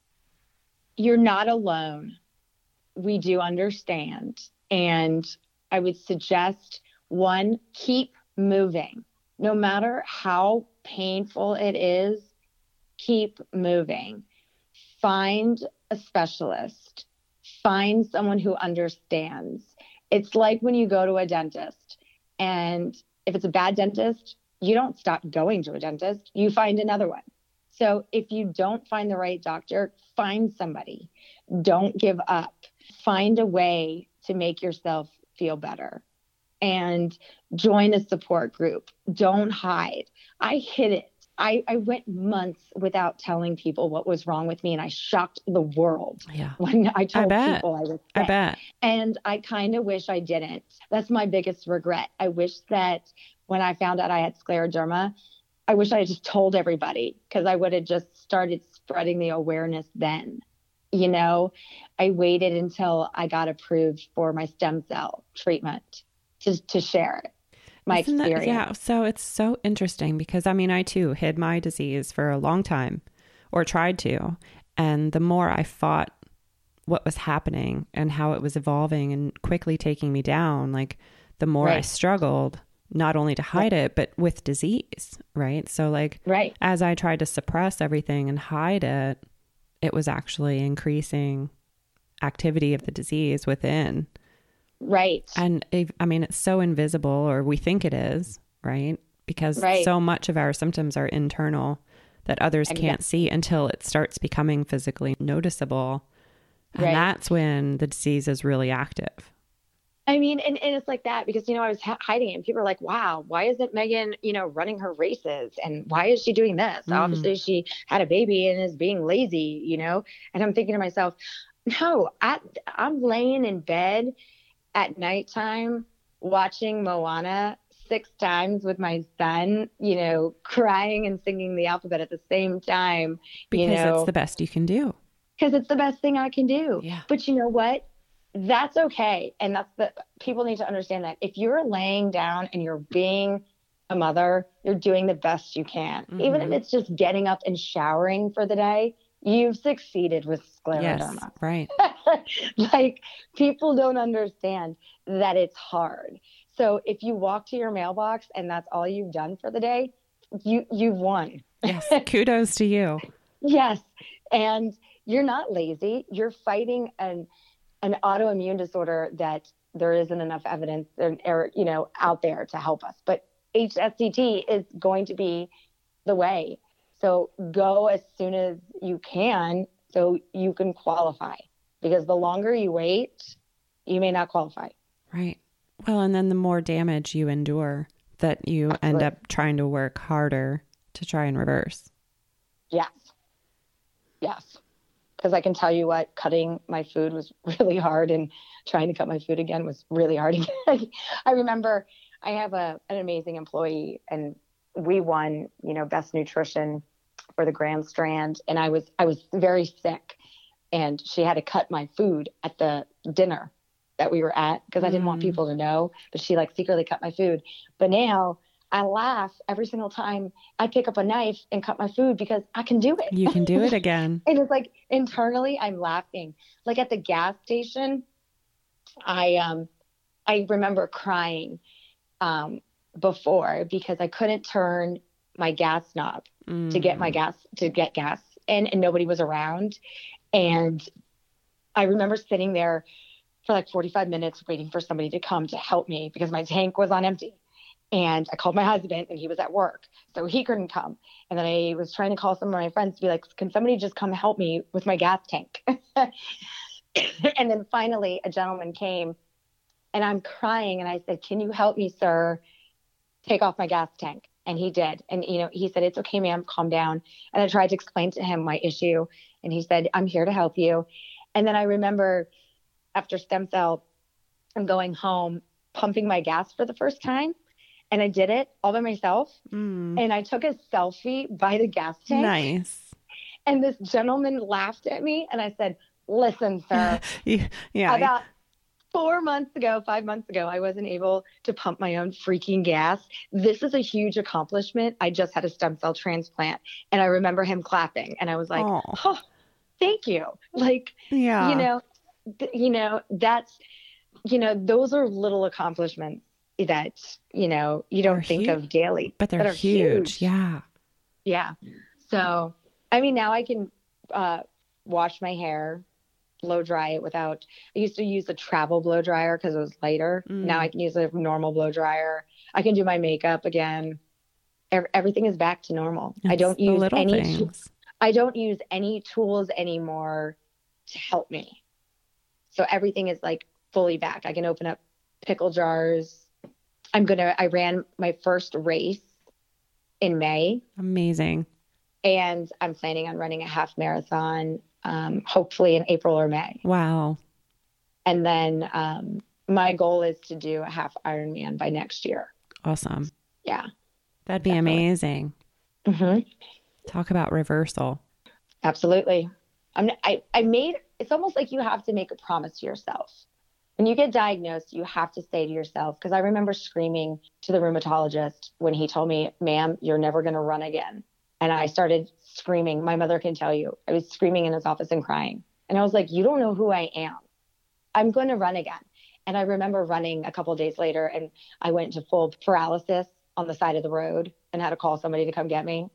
you're not alone. we do understand. And I would suggest one, keep moving. No matter how painful it is, keep moving. Find a specialist, find someone who understands. It's like when you go to a dentist, and if it's a bad dentist, you don't stop going to a dentist, you find another one. So if you don't find the right doctor, find somebody. Don't give up. Find a way to make yourself feel better and join a support group. Don't hide. I hid it. I, I went months without telling people what was wrong with me, and I shocked the world
Yeah.
when I told
bet.
people I was
I bet.
And I kind of wish I didn't. That's my biggest regret. I wish that when I found out I had scleroderma, I wish I had just told everybody because I would have just started spreading the awareness then. You know, I waited until I got approved for my stem cell treatment to, to share it, my
Isn't that- yeah. So it's so interesting because I mean, I too hid my disease for a long time or tried to. And the more I fought what was happening and how it was evolving and quickly taking me down, like the more I struggled, not only to hide it, but with disease, right? So, like,
Right.
as I tried to suppress everything and hide it, it was actually increasing activity of the disease within.
Right.
And I mean, it's so invisible, or we think it is, right? Because
Right.
so much of our symptoms are internal that others can't see until it starts becoming physically noticeable. And
Right.
that's when the disease is really active.
I mean, and, and it's like that because, you know, I was h- hiding it and people are like, wow, why isn't Megan, you know, running her races? And why is she doing this?
Mm.
Obviously, she had a baby and is being lazy, you know? And I'm thinking to myself, no, I, I'm laying in bed at nighttime watching Moana six times with my son, you know, crying and singing the alphabet at the same time
Because
you know,
it's the best you can do.
because it's the best thing I can do.
Yeah.
But you know what? That's okay. And that's the people need to understand that if you're laying down and you're being a mother, you're doing the best you can. Even if
Mhm.
it's just getting up and showering for the day, you've succeeded with
Yes.
scleroderma.
Right.
like people don't understand that it's hard. So if you walk to your mailbox and that's all you've done for the day, you you've won.
Yes. Kudos to you.
Yes. And you're not lazy. You're fighting an an autoimmune disorder that there isn't enough evidence or, you know out there to help us. But HSCT is going to be the way. So go as soon as you can so you can qualify. Because the longer you wait, you may not qualify.
Right. Well, and then the more damage you endure, that you end up trying to work harder to try and reverse.
Yes. Yes. Because I can tell you what, cutting my food was really hard and trying to cut my food again was really hard. I remember I have a, an amazing employee and we won, you know, best nutrition for the Grand Strand. And I was, I was very sick and she had to cut my food at the dinner that we were at because I didn't want
Mm.
people to know, but she like secretly cut my food. But now I laugh every single time I pick up a knife and cut my food because I can do it.
You can do it again.
And it's like internally I'm laughing. Like at the gas station, I um I remember crying um before because I couldn't turn my gas knob to get my
Mm.
gas to get gas in and nobody was around. And I remember sitting there for like 45 minutes waiting for somebody to come to help me because my tank was on empty. And I called my husband and he was at work. So he couldn't come. And then I was trying to call some of my friends to be like, can somebody just come help me with my gas tank? and then finally a gentleman came and I'm crying and I said, Can you help me, sir? Take off my gas tank. And he did. And you know, he said, It's okay, ma'am, calm down. And I tried to explain to him my issue. And he said, I'm here to help you. And then I remember after stem cell, I'm going home pumping my gas for the first time. And I did it all by myself.
Mm.
And I took a selfie by the gas tank.
Nice.
And this gentleman laughed at me. And I said, Listen, sir,
Yeah. yeah.
about four months ago, five months ago, I wasn't able to pump my own freaking gas. This is a huge accomplishment. I just had a stem cell transplant. And I remember him clapping. And I was like,
Oh.
oh, thank you. Like,
yeah.
you know, you know, that's, you know, those are little accomplishments that, you know, you don't
They're
think
huge,
of daily.
But they're
are
huge. Yeah.
Yeah. So, I mean, now I can uh, wash my hair, blow dry it without. I used to use the travel blow dryer because it was lighter.
Mm.
Now I can use a normal blow dryer. I can do my makeup again. Ev- everything is back to normal. I don't use any.
things.
I don't use any tools anymore to help me. So everything is like fully back. I can open up pickle jars. I'm gonna. I ran my first race in May
Amazing.
and I'm planning on running a half marathon, um, hopefully in April or May.
Wow.
And then um, my goal is to do a half Ironman by next year.
Awesome.
Yeah.
That'd be
Definitely.
amazing.
hmm
Talk about reversal.
Absolutely. I'm, I, I made it's almost like you have to make a promise to yourself. When you get diagnosed, you have to say to yourself, because I remember screaming to the rheumatologist when he told me, ma'am, you're never going to run again. And I started screaming. My mother can tell you, I was screaming in his office and crying. And I was like, you don't know who I am. I'm going to run again. And I remember running a couple of days later and I went to full paralysis on the side of the road and had to call somebody to come get me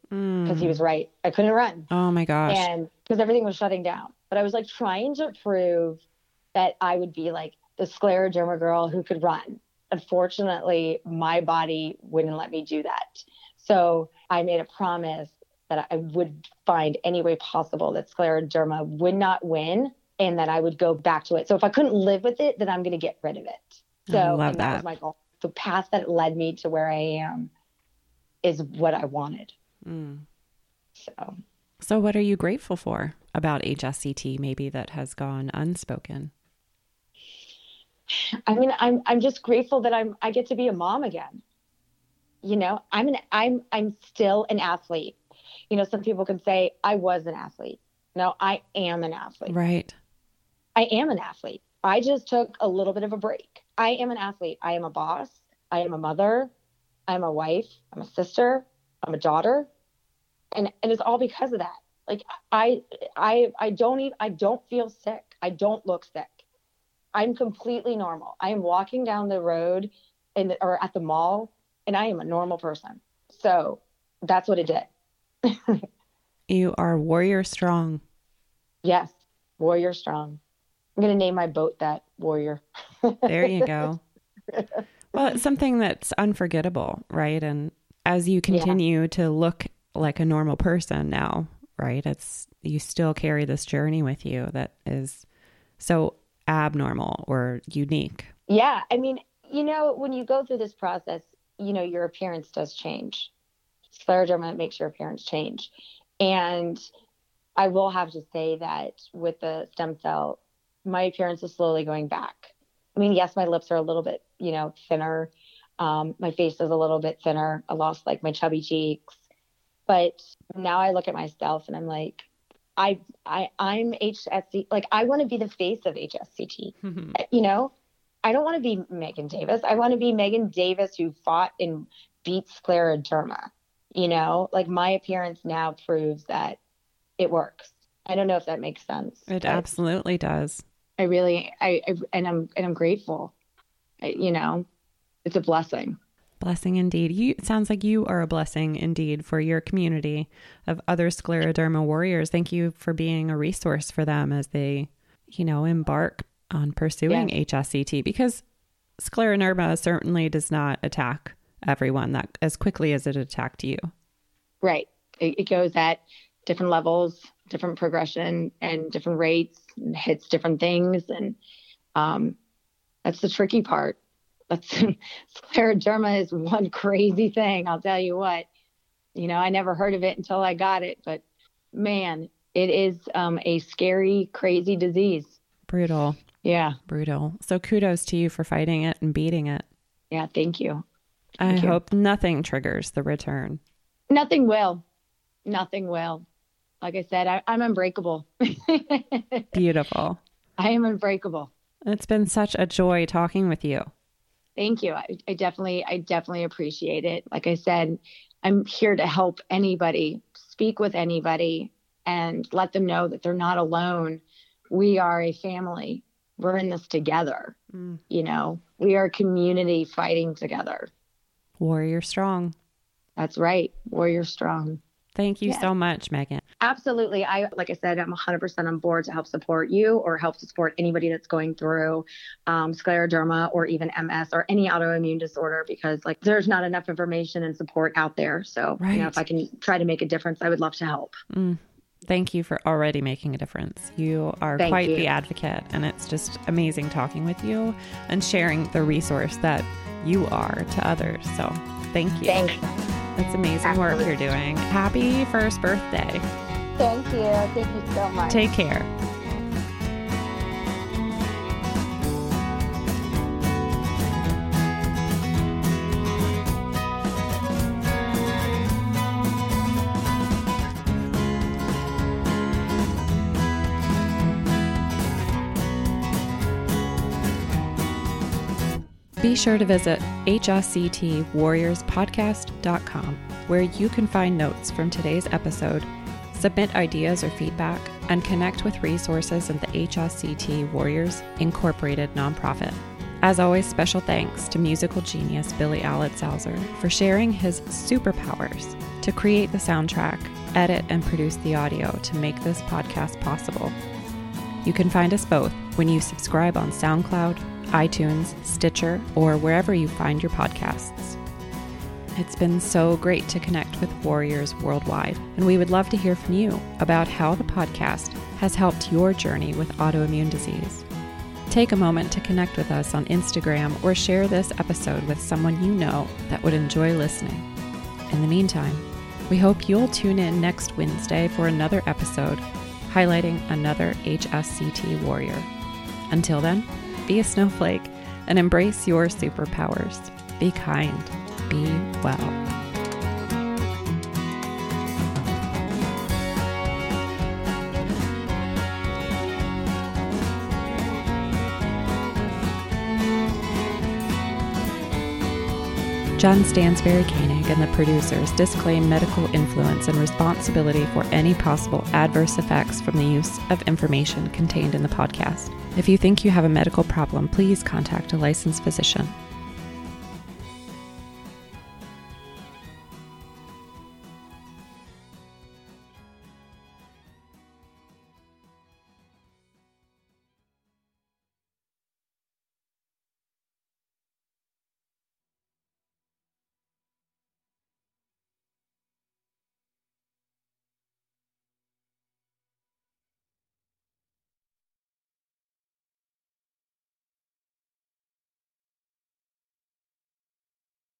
because he
Mm.
was right. I couldn't run
Oh my gosh.
and because everything was shutting down. But I was like trying to prove that I would be like the scleroderma girl who could run. Unfortunately, my body wouldn't let me do that. So I made a promise that I would find any way possible that scleroderma would not win and that I would go back to it. So if I couldn't live with it, then I'm going to get rid of it. So
I love
and that was my goal. The path that led me to where I am is what I wanted.
Mm.
So
So, what are you grateful for about HSCT, maybe that has gone unspoken?
I mean, I'm I'm just grateful that I'm I get to be a mom again. You know, I'm an I'm I'm still an athlete. You know, some people can say I was an athlete. No, I am an athlete.
Right.
I am an athlete. I just took a little bit of a break. I am an athlete. I am a boss. I am a mother. I'm a wife. I'm a sister. I'm a daughter. And and it's all because of that. Like I I I don't even I don't feel sick. I don't look sick. I'm completely normal. I am walking down the road in or at the mall and I am a normal person. So that's what it did.
You are warrior strong.
Yes. Warrior strong. I'm gonna name my boat that warrior.
There you go. well, it's something that's unforgettable, right? And as you continue to look like a normal person now, right? It's you still carry this journey with you that is so abnormal or unique.
Yeah, I mean, you know, when you go through this process, you know, your appearance does change. Scleroderma makes your appearance change. And I will have to say that with the stem cell, my appearance is slowly going back. I mean, yes, my lips are a little bit, you know, thinner. Um, my face is a little bit thinner. I lost like my chubby cheeks. But now I look at myself and I'm like, I, I, I'm HSC. Like, I want to be the face of HSCT you know, I don't want to be Megan Davis. I want to be Megan Davis who fought and beat scleroderma. You know, like my appearance now proves that it works. I don't know if that makes sense.
It absolutely does.
I really, I, I, and I'm, and I'm grateful. I, you know, it's a blessing.
Blessing indeed. You it sounds like you are a blessing indeed for your community of other scleroderma warriors. Thank you for being a resource for them as they, you know, embark on pursuing HSCT because scleroderma certainly does not attack everyone that as quickly as it attacked you.
Right. It, it goes at different levels, different progression, and different rates, and hits different things, and um, that's the tricky part. That's scleroderma is one crazy thing. I'll tell you what. You know, I never heard of it until I got it, but man, it is um, a scary, crazy disease.
Brutal,
Yeah.
brutal. So kudos to you for fighting it and beating it.
Yeah. Thank you.
I
you.
hope nothing triggers the return.
Nothing will. Nothing will. Like I said, I, I'm unbreakable.
Beautiful.
I am unbreakable.
It's been such a joy talking with you.
Thank you. I, I definitely, I definitely appreciate it. Like I said, I'm here to help anybody, speak with anybody, and let them know that they're not alone. We are a family. we're in this together. Mm. You know, we are a community fighting together.
Warrior strong.
That's right. Warrior strong.
Thank you yeah. so much, Megan.
Absolutely. I, like I said, I'm 100% on board to help support you or help support anybody that's going through um, scleroderma or even MS or any autoimmune disorder because, like, there's not enough information and support out there. So, right. you know, if I can try to make a difference, I would love to help.
Mm. Thank you for already making a difference. You are Thank quite you. the advocate, and it's just amazing talking with you and sharing the resource that you are to others. So, thank you.
Thanks.
It's amazing Absolutely. work you're doing. Happy first birthday.
Thank you. Thank you so much.
Take care. Be sure to visit hsctwarriorspodcast.com, where you can find notes from today's episode, submit ideas or feedback, and connect with resources of the HSCT Warriors Incorporated nonprofit. As always, special thanks to musical genius Billy Alitzhauser for sharing his superpowers to create the soundtrack, edit, and produce the audio to make this podcast possible. You can find us both when you subscribe on SoundCloud, iTunes, Stitcher, or wherever you find your podcasts. It's been so great to connect with warriors worldwide, and we would love to hear from you about how the podcast has helped your journey with autoimmune disease. Take a moment to connect with us on Instagram or share this episode with someone you know that would enjoy listening. In the meantime, we hope you'll tune in next Wednesday for another episode highlighting another HSCT warrior. Until then, be a snowflake, and embrace your superpowers. Be kind, be well. Jen Stansberry Koenig and the producers disclaim medical influence and responsibility for any possible adverse effects from the use of information contained in the podcast. If you think you have a medical problem, please contact a licensed physician.